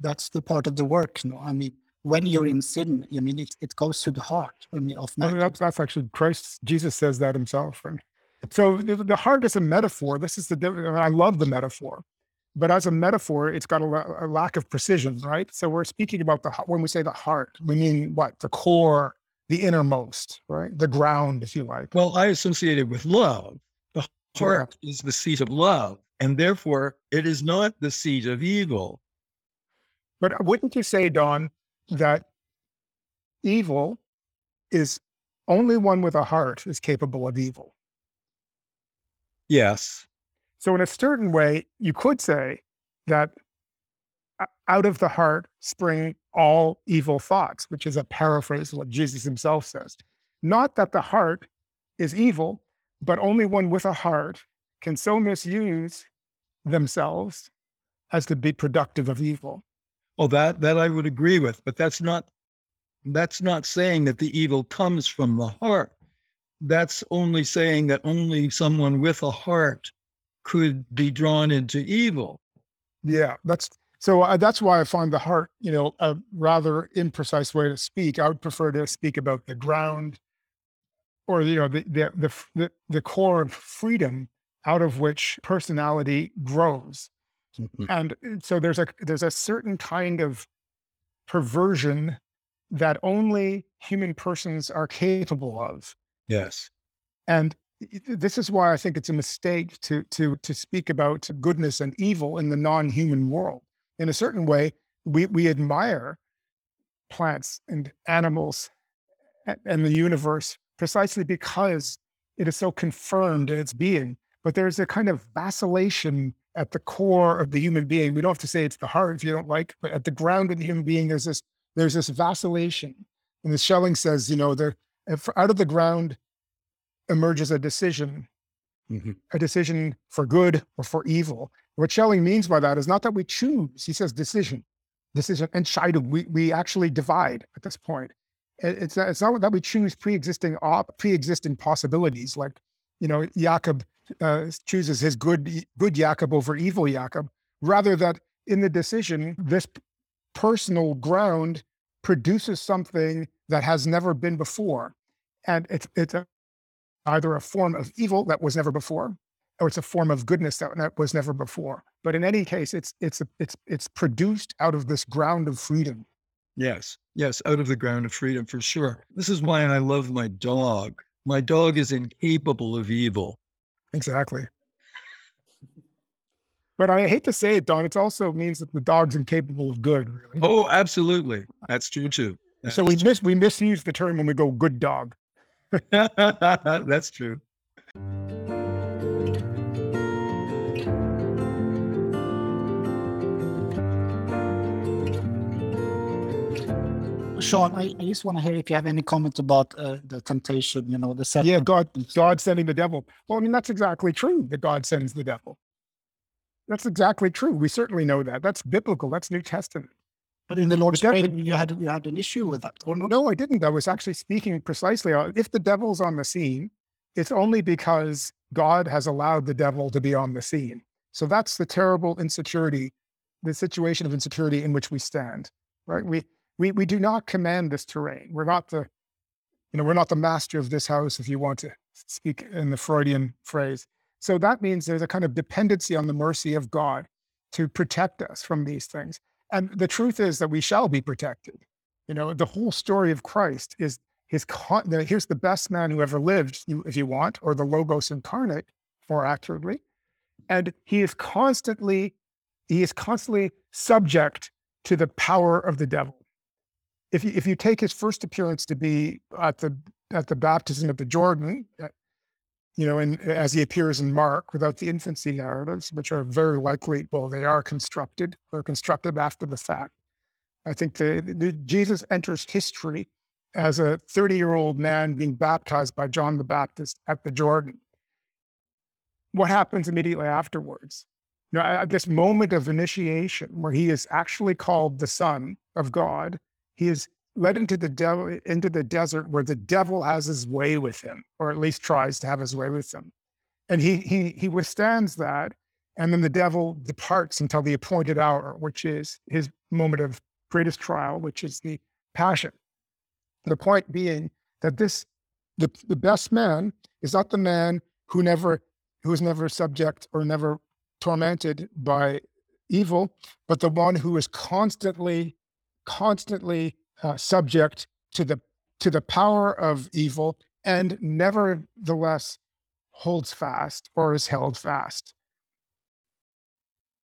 that's the part of the work. You know, I mean, when you're in sin, I mean, it, it goes to the heart. I mean, of I mean, man. that's, that's actually Christ, Jesus says that himself. Right? So the, the heart is a metaphor. This is the, diff- and I love the metaphor, but as a metaphor, it's got a, a lack of precision, right? So we're speaking about the, heart- when we say the heart, we mean what? The core, the innermost, right? The ground, if you like. Well, I associate it with love. The heart is the seat of love, and therefore it is not the seat of evil. But wouldn't you say, Don, that evil is only one with a heart is capable of evil? Yes. So, in a certain way, you could say that out of the heart spring all evil thoughts, which is a paraphrase of what Jesus himself says. Not that the heart is evil, but only one with a heart can so misuse themselves as to be productive of evil. Oh, that that I would agree with, but that's not that's not saying that the evil comes from the heart. That's only saying that only someone with a heart could be drawn into evil. Yeah, that's so. Uh, that's why I find the heart, you know, a rather imprecise way to speak. I would prefer to speak about the ground, or you know, the the the the, the core of freedom out of which personality grows. And uh, so there's a there's a certain kind of perversion that only human persons are capable of. Yes. And this is why I think it's a mistake to to to speak about goodness and evil in the non-human world. In a certain way, we we admire plants and animals and the universe precisely because it is so confirmed in its being. But there's a kind of vacillation at the core of the human being. We don't have to say it's the heart if you don't like, but at the ground of the human being, there's this there's this vacillation. And the Schelling says, you know, there if out of the ground emerges a decision, Mhm. a decision for good or for evil. What Schelling means by that is not that we choose. He says decision, decision, and Scheidung. We we actually divide at this point. It- It's not, it's not that we choose pre-existing op, pre-existing possibilities like you know Jacob uh, chooses his good good Jacob over evil Jacob. Rather that in the decision, this personal ground produces something that has never been before, and it's it's a, either a form of evil that was never before, or it's a form of goodness that, that was never before. But in any case, it's it's a, it's it's produced out of this ground of freedom. Yes, yes, out of the ground of freedom for sure. This is why I love my dog. My dog is incapable of evil. Exactly. But I hate to say it, Don. It also means that the dog's incapable of good. Really. Oh, absolutely. That's true too. so we mis we misuse the term when we go good dog. That's true. Sean, I, I just want to hear if you have any comments about uh, the temptation, you know, the set. Yeah, God, God sending the devil. Well, I mean, that's exactly true that God sends the devil. That's exactly true. We certainly know that. That's biblical. That's New Testament. But in the Lord's Prayer, you had you had an issue with that? No, I didn't. I was actually speaking precisely if the devil's on the scene, it's only because God has allowed the devil to be on the scene. So that's the terrible insecurity, the situation of insecurity in which we stand. Right? We we we do not command this terrain. We're not the, you know, we're not the master of this house, if you want to speak in the Freudian phrase. So that means there's a kind of dependency on the mercy of God to protect us from these things. And the truth is that we shall be protected. You know, the whole story of Christ is his, con- here's the best man who ever lived, if you want, or the Logos incarnate, more accurately. And he is constantly, he is constantly subject to the power of the devil. If you, if you take his first appearance to be at the, at the baptism of the Jordan, uh, you know, and as he appears in Mark without the infancy narratives, which are very likely, well, they are constructed, they're constructed after the fact. I think the, the Jesus enters history as a 30 year old man being baptized by John the Baptist at the Jordan. What happens immediately afterwards? You know, at this moment of initiation where he is actually called the Son of God, he is led into the into the desert where the devil has his way with him, or at least tries to have his way with him. And he he he withstands that, and then the devil departs until the appointed hour, which is his moment of greatest trial, which is the passion. The point being that this the, the best man is not the man who never who is never subject or never tormented by evil, but the one who is constantly, constantly uh, subject to the to the power of evil and nevertheless holds fast or is held fast.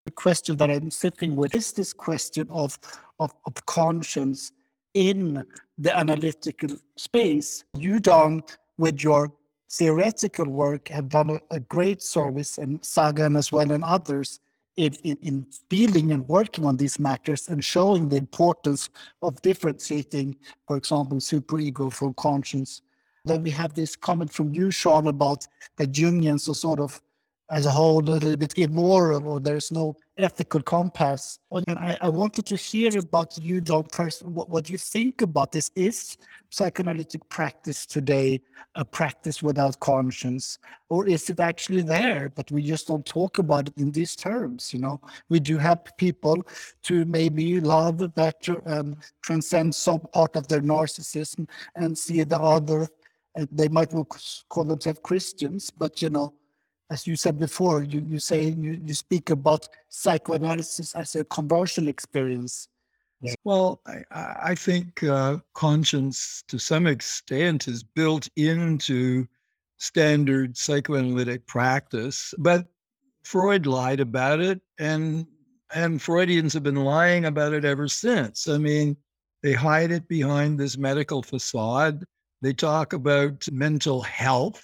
the question that I'm sitting with is this question of, of, of conscience in the analytical space. You, Don, with your theoretical work, have done a, a great service, and Sagan as well, and others, in, in, in dealing and working on these matters and showing the importance of differentiating, for example, superego from conscience. Then we have this comment from you, Sean, about that Jungians are sort of as a whole a little bit immoral or there's no ethical compass. Oh, and I, I wanted to hear about you, John, first, what, what you think about this. Is psychoanalytic practice today a practice without conscience? Or is it actually there, but we just don't talk about it in these terms? You know, we do help people to maybe love better and transcend some part of their narcissism and see the other. And they might call themselves Christians, but you know, as you said before, you, you say you, you speak about psychoanalysis as a conversion experience. Well, I, I think uh, conscience to some extent is built into standard psychoanalytic practice, but Freud lied about it, and and Freudians have been lying about it ever since. I mean, they hide it behind this medical facade. They talk about mental health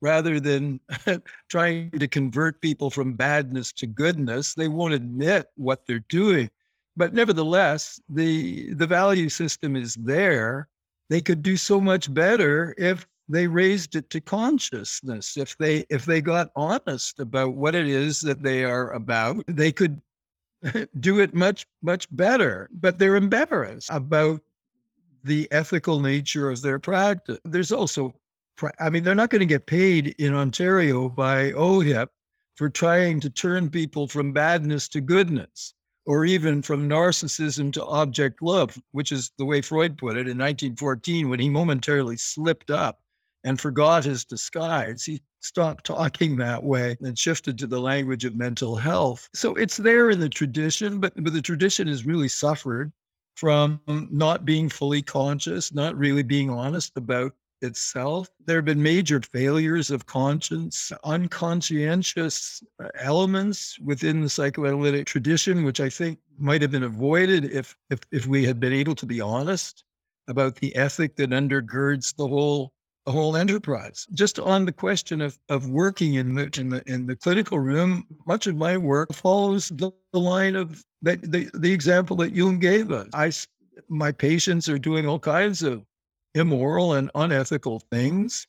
rather than trying to convert people from badness to goodness. They won't admit what they're doing. But nevertheless, the the value system is there. They could do so much better if they raised it to consciousness. If they if they got honest about what it is that they are about, they could do it much much better. But they're embarrassed about the ethical nature of their practice. There's also I mean, they're not going to get paid in Ontario by OHIP for trying to turn people from badness to goodness, or even from narcissism to object love, which is the way Freud put it in 1914 when he momentarily slipped up and forgot his disguise. He stopped talking that way and shifted to the language of mental health. So it's there in the tradition, but, but the tradition has really suffered from not being fully conscious, not really being honest about itself. There have been major failures of conscience, unconscientious uh, elements within the psychoanalytic tradition, which I think might have been avoided if, if, if we had been able to be honest about the ethic that undergirds the whole the whole enterprise. Just on the question of, of working in the, in the in the clinical room, much of my work follows the, the line of the, the the example that Jung gave us. I my patients are doing all kinds of immoral and unethical things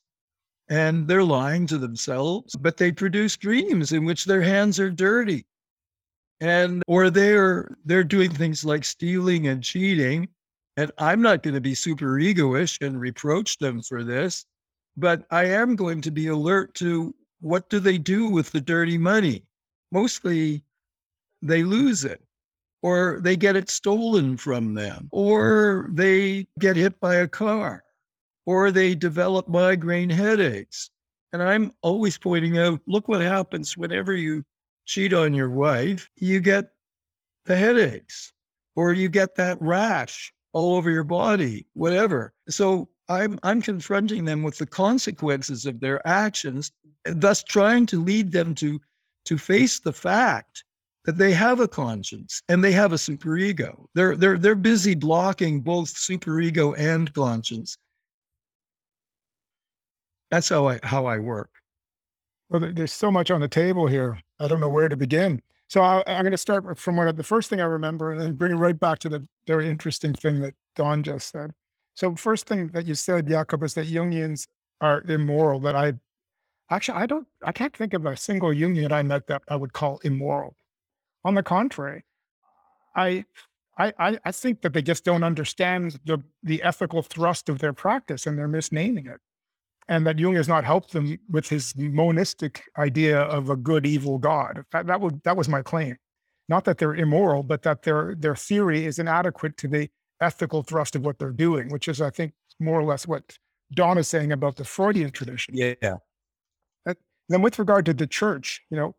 and they're lying to themselves but they produce dreams in which their hands are dirty. And or they're they're doing things like stealing and cheating and i'm not going to be super egoish and reproach them for this but i am going to be alert to what do they do with the dirty money? Mostly they lose it or they get it stolen from them, or they get hit by a car, or they develop migraine headaches. And I'm always pointing out look what happens whenever you cheat on your wife, you get the headaches, or you get that rash all over your body, whatever. So I'm, I'm confronting them with the consequences of their actions, thus trying to lead them to, to face the fact that they have a conscience and they have a superego. They're they're they're busy blocking both superego and conscience. That's how I how I work. Well, there's so much on the table here. I don't know where to begin. So I, am going to start from what the first thing I remember, and then bring it right back to the very interesting thing that Don just said. So first thing that you said, Jakob, is that Jungians are immoral. That I actually I don't I can't think of a single Jungian I met that I would call immoral. On the contrary, I I I think that they just don't understand the the ethical thrust of their practice and they're misnaming it. And that Jung has not helped them with his monistic idea of a good evil God. That, that was that was my claim. Not that they're immoral, but that their their theory is inadequate to the ethical thrust of what they're doing, which is, I think, more or less what Don is saying about the Freudian tradition. Yeah. Then with regard to the church, you know,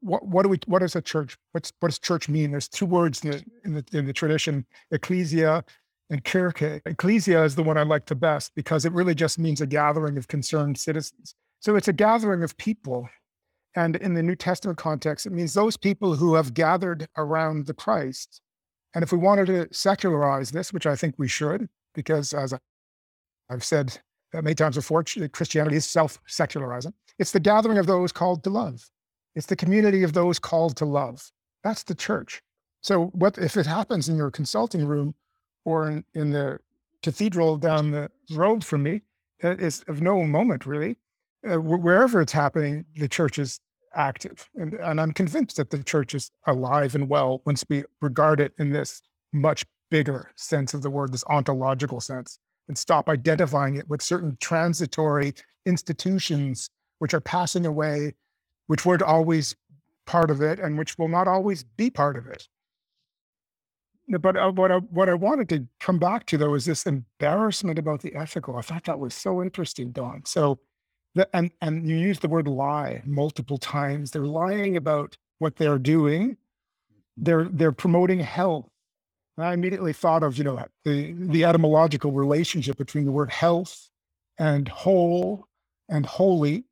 what what do we what does a church what's what does church mean? There's two words in the in the, in the tradition ecclesia and kirche ecclesia is the one i like the best because it really just means a gathering of concerned citizens. So it's a gathering of people. And in the new testament context it means those people who have gathered around the christ. And if we wanted to secularize this which i think we should because as i've said many times before christianity is self-secularizing it's the gathering of those called to love it's the community of those called to love. That's the church. So what if it happens in your consulting room or in, in the cathedral down the road from me? It's of no moment really. Uh, wherever it's happening, the church is active, and, and I'm convinced that the church is alive and well once we regard it in this much bigger sense of the word, this ontological sense, and stop identifying it with certain transitory institutions which are passing away which weren't always part of it and which will not always be part of it. But uh, what I, what I wanted to come back to though is this embarrassment about the ethical. I thought that was so interesting, Don. So, the, and and you use the word lie multiple times. They're lying about what they're doing. They're they're promoting health. And I immediately thought of you know the the etymological relationship between the word health and whole and holy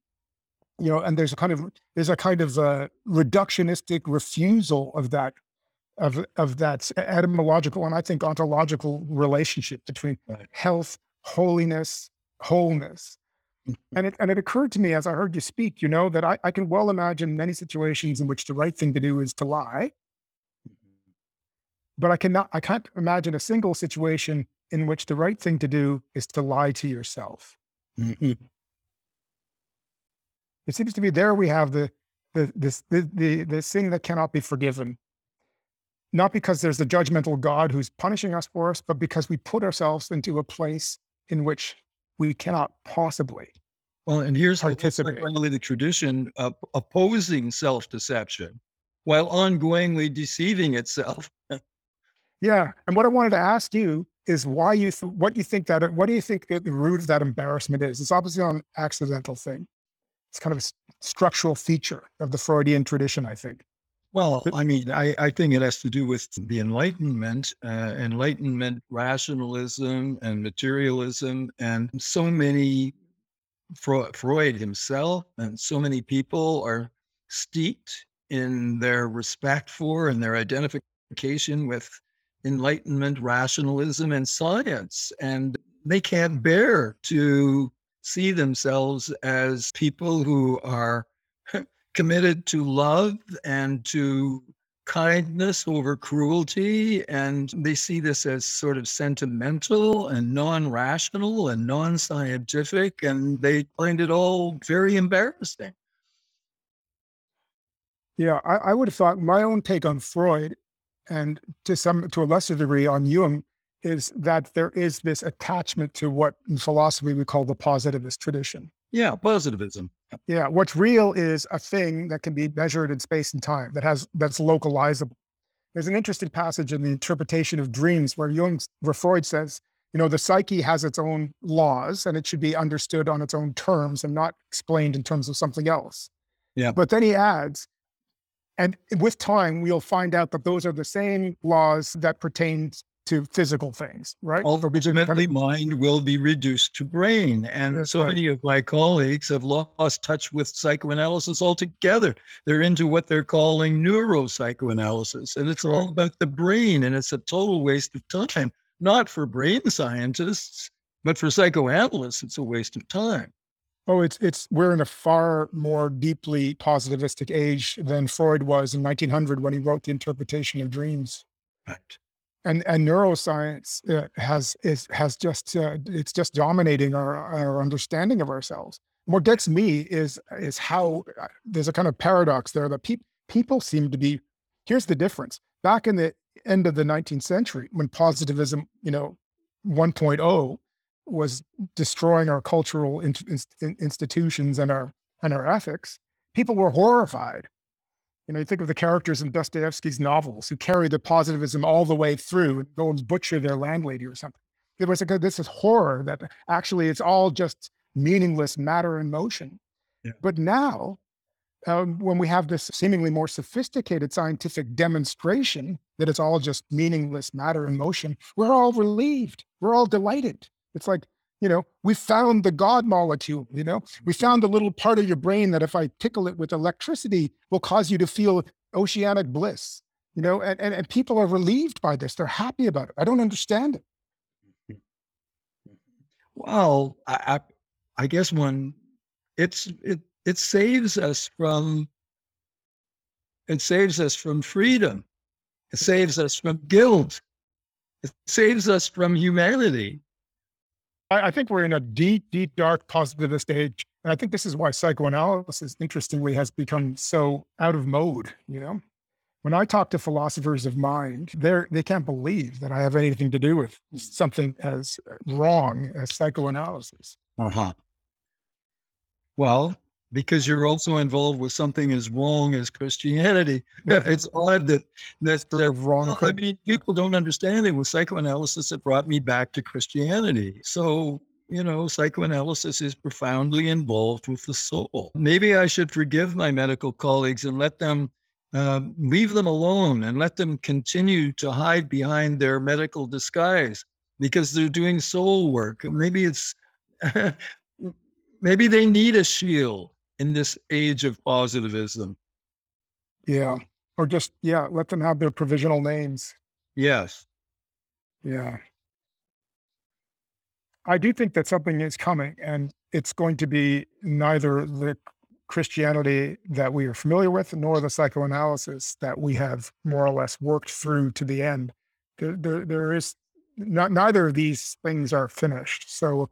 you know, and there's a kind of there's a kind of uh, reductionistic refusal of that of of that etymological and I think ontological relationship between right. health, holiness, wholeness. Mhm. And it and it occurred to me as I heard you speak, you know, that I, I can well imagine many situations in which the right thing to do is to lie, but I cannot I can't imagine a single situation in which the right thing to do is to lie to yourself. Mhm. It seems to me there we have the the this the the this thing that cannot be forgiven. Not because there's a judgmental God who's punishing us for us, but because we put ourselves into a place in which we cannot possibly. Well, and here's the Participate. the tradition of opposing self-deception while ongoingly deceiving itself. Yeah. And what I wanted to ask you is why you th- what do you think that what do you think the root of that embarrassment is? It's obviously an accidental thing. It's kind of a structural feature of the Freudian tradition, I think. Well, I mean, I, I think it has to do with the Enlightenment, uh, Enlightenment rationalism and materialism, and so many Freud himself and so many people are steeped in their respect for and their identification with Enlightenment rationalism and science, and they can't bear to see themselves as people who are committed to love and to kindness over cruelty. And they see this as sort of sentimental and non rational and non scientific. And they find it all very embarrassing. Yeah, I, I would have thought my own take on Freud and to some to a lesser degree on Jung is that there is this attachment to what in philosophy we call the positivist tradition. Yeah, positivism. Yeah, what's real is a thing that can be measured in space and time that has that's localizable. There's an interesting passage in the interpretation of dreams where Jung, where Freud says, you know, the psyche has its own laws and it should be understood on its own terms and not explained in terms of something else. Yeah. But then he adds, and with time we'll find out that those are the same laws that pertain to physical things, right? Or we just Ultimately, mind will be reduced to brain. And That's so right. many of my colleagues have lost touch with psychoanalysis altogether. They're into what they're calling neuropsychoanalysis. And it's all about the brain. And it's a total waste of time, not for brain scientists, but for psychoanalysts, it's a waste of time. Oh, it's it's we're in a far more deeply positivistic age than Freud was in 1900 when he wrote the interpretation of dreams. Right. And and neuroscience uh, has is has just uh, it's just dominating our our understanding of ourselves. What gets me is is how uh, there's a kind of paradox there that peop people seem to be. Here's the difference. Back in the end of the 19th century, when positivism, you know, 1.0 was destroying our cultural in, in- institutions and our and our ethics, people were horrified. You know, you think of the characters in Dostoevsky's novels who carry the positivism all the way through and go and butcher their landlady or something. It was like this is horror that actually it's all just meaningless matter in motion. Yeah. But now, um, when we have this seemingly more sophisticated scientific demonstration that it's all just meaningless matter in motion, we're all relieved. We're all delighted. It's like, you know, we found the God molecule, you know, we found the little part of your brain that if I tickle it with electricity will cause you to feel oceanic bliss, you know, and, and, and people are relieved by this. They're happy about it. I don't understand it. Well, I, I, I guess one, it's it it saves us from it saves us from freedom. It saves us from guilt. It saves us from humanity. I, I think we're in a deep, deep, dark positivist age. And I think this is why psychoanalysis, interestingly, has become so out of mode, you know? When I talk to philosophers of mind, they're they can't believe that I have anything to do with something as wrong as psychoanalysis. Uh-huh. Well, because you're also involved with something as wrong as Christianity. It's odd that that's They're wrong. I mean, people don't understand it. With psychoanalysis, it brought me back to Christianity. So, you know, psychoanalysis is profoundly involved with the soul. Maybe I should forgive my medical colleagues and let them um, leave them alone and let them continue to hide behind their medical disguise because they're doing soul work. Maybe it's, maybe they need a shield in this age of positivism. Yeah. Or just, yeah, let them have their provisional names. Yes. Yeah. I do think that something is coming, and it's going to be neither the Christianity that we are familiar with nor the psychoanalysis that we have more or less worked through to the end. There, there, there is not neither of these things are finished. So,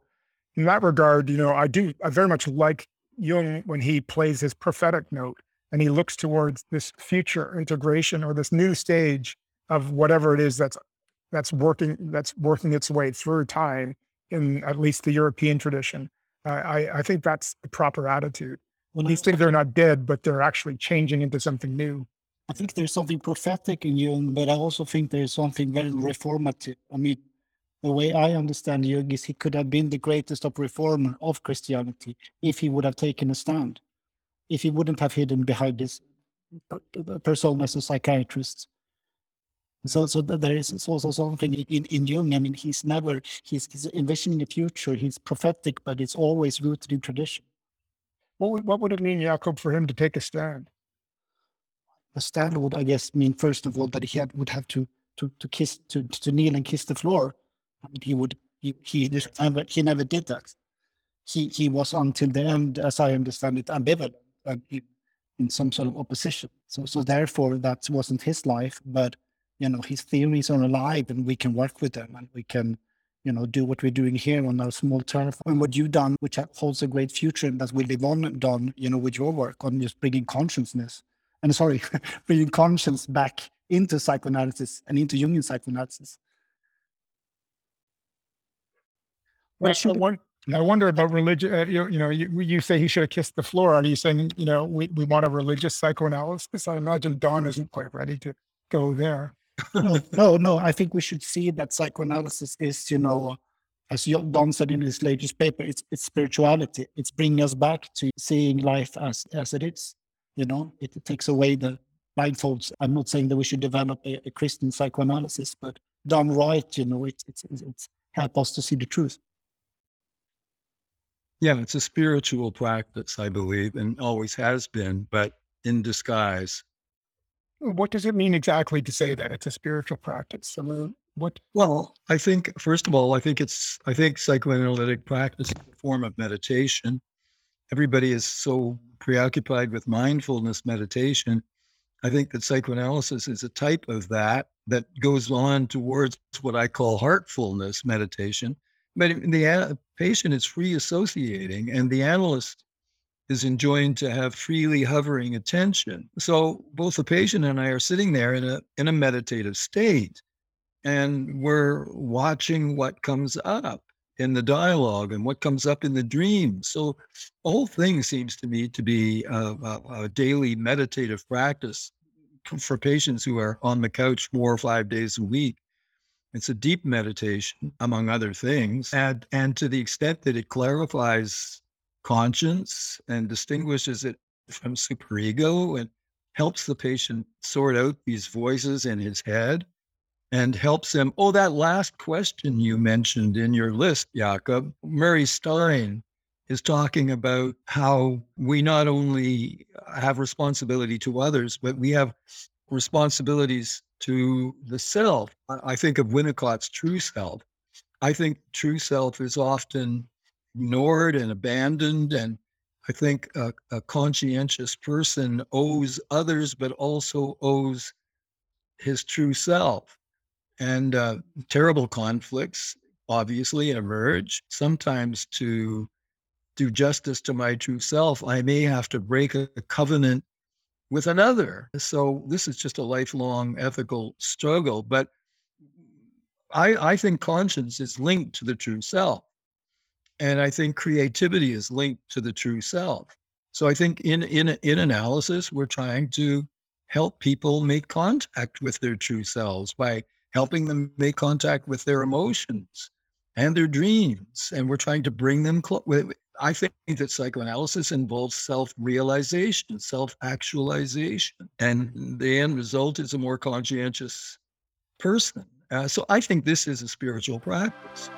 in that regard, you know, I do I very much like Jung when he plays his prophetic note and he looks towards this future integration or this new stage of whatever it is that's that's working that's working its way through time in at least the European tradition. I, I, I think that's the proper attitude. Well, These things are not dead, but they're actually changing into something new. I think there's something prophetic in Jung, but I also think there's something very reformative. I mean, the way I understand Jung is he could have been the greatest of reformer of Christianity if he would have taken a stand, if he wouldn't have hidden behind his per- persona as a psychiatrist. So, so there is also something in, in Jung. I mean, he's never he's, he's envisioning the future. He's prophetic, but it's always rooted in tradition. What would, what would it mean, Jakob, for him to take a stand? A stand would, I guess, mean first of all that he had, would have to to to kiss to to kneel and kiss the floor. He would he he just never he never did that. He he was until the end, as I understand it, ambivalent and he, in some sort of opposition. So so therefore that wasn't his life, but you know his theories are alive and we can work with them and we can you know do what we're doing here on our small turf and what you've done which holds a great future and that we live on done you know with your work on just bringing consciousness and sorry, bringing conscience back into psychoanalysis and into Jungian psychoanalysis. I, should- won- I wonder about religion. Uh, you, you know, you, you say he should have kissed the floor. Are you saying, you know, we, we want a religious psychoanalysis? I imagine Don isn't quite ready to go there. no, no, no, I think we should see that psychoanalysis is, you know, as Don said in his latest paper, it's it's spirituality. It's bringing us back to seeing life as as it is. You know, it, takes away the blindfolds. I'm not saying that we should develop a, a Christian psychoanalysis, but done right, you know, it, it's it's it's help us to see the truth. Yeah, it's a spiritual practice, I believe, and always has been, but in disguise. What does it mean exactly to say that it's a spiritual practice? I mean, what? Well, I think, first of all, I think it's, I think psychoanalytic practice is a form of meditation. Everybody is so preoccupied with mindfulness meditation. I think that psychoanalysis is a type of that that goes on towards what I call heartfulness meditation. But the patient is free associating, and the analyst is enjoined to have freely hovering attention. So both the patient and I are sitting there in a in a meditative state and we're watching what comes up in the dialogue and what comes up in the dream. So the whole thing seems to me to be a, a, a daily meditative practice for patients who are on the couch four or five days a week. It's a deep meditation, among other things, and and to the extent that it clarifies conscience and distinguishes it from superego and helps the patient sort out these voices in his head and helps him. Oh, that last question you mentioned in your list, Jakob, Murray Stein is talking about how we not only have responsibility to others, but we have responsibilities to the self. I think of Winnicott's true self. I think true self is often ignored and abandoned. And I think a, a conscientious person owes others, but also owes his true self. And uh, terrible conflicts obviously emerge. Sometimes to do justice to my true self, I may have to break a covenant with another. So this is just a lifelong ethical struggle. But I, I think conscience is linked to the true self. And I think creativity is linked to the true self. So I think in, in, in analysis, we're trying to help people make contact with their true selves by helping them make contact with their emotions and their dreams. And we're trying to bring them close. I think that psychoanalysis involves self realization, self actualization. And the end result is a more conscientious person. Uh, so I think this is a spiritual practice.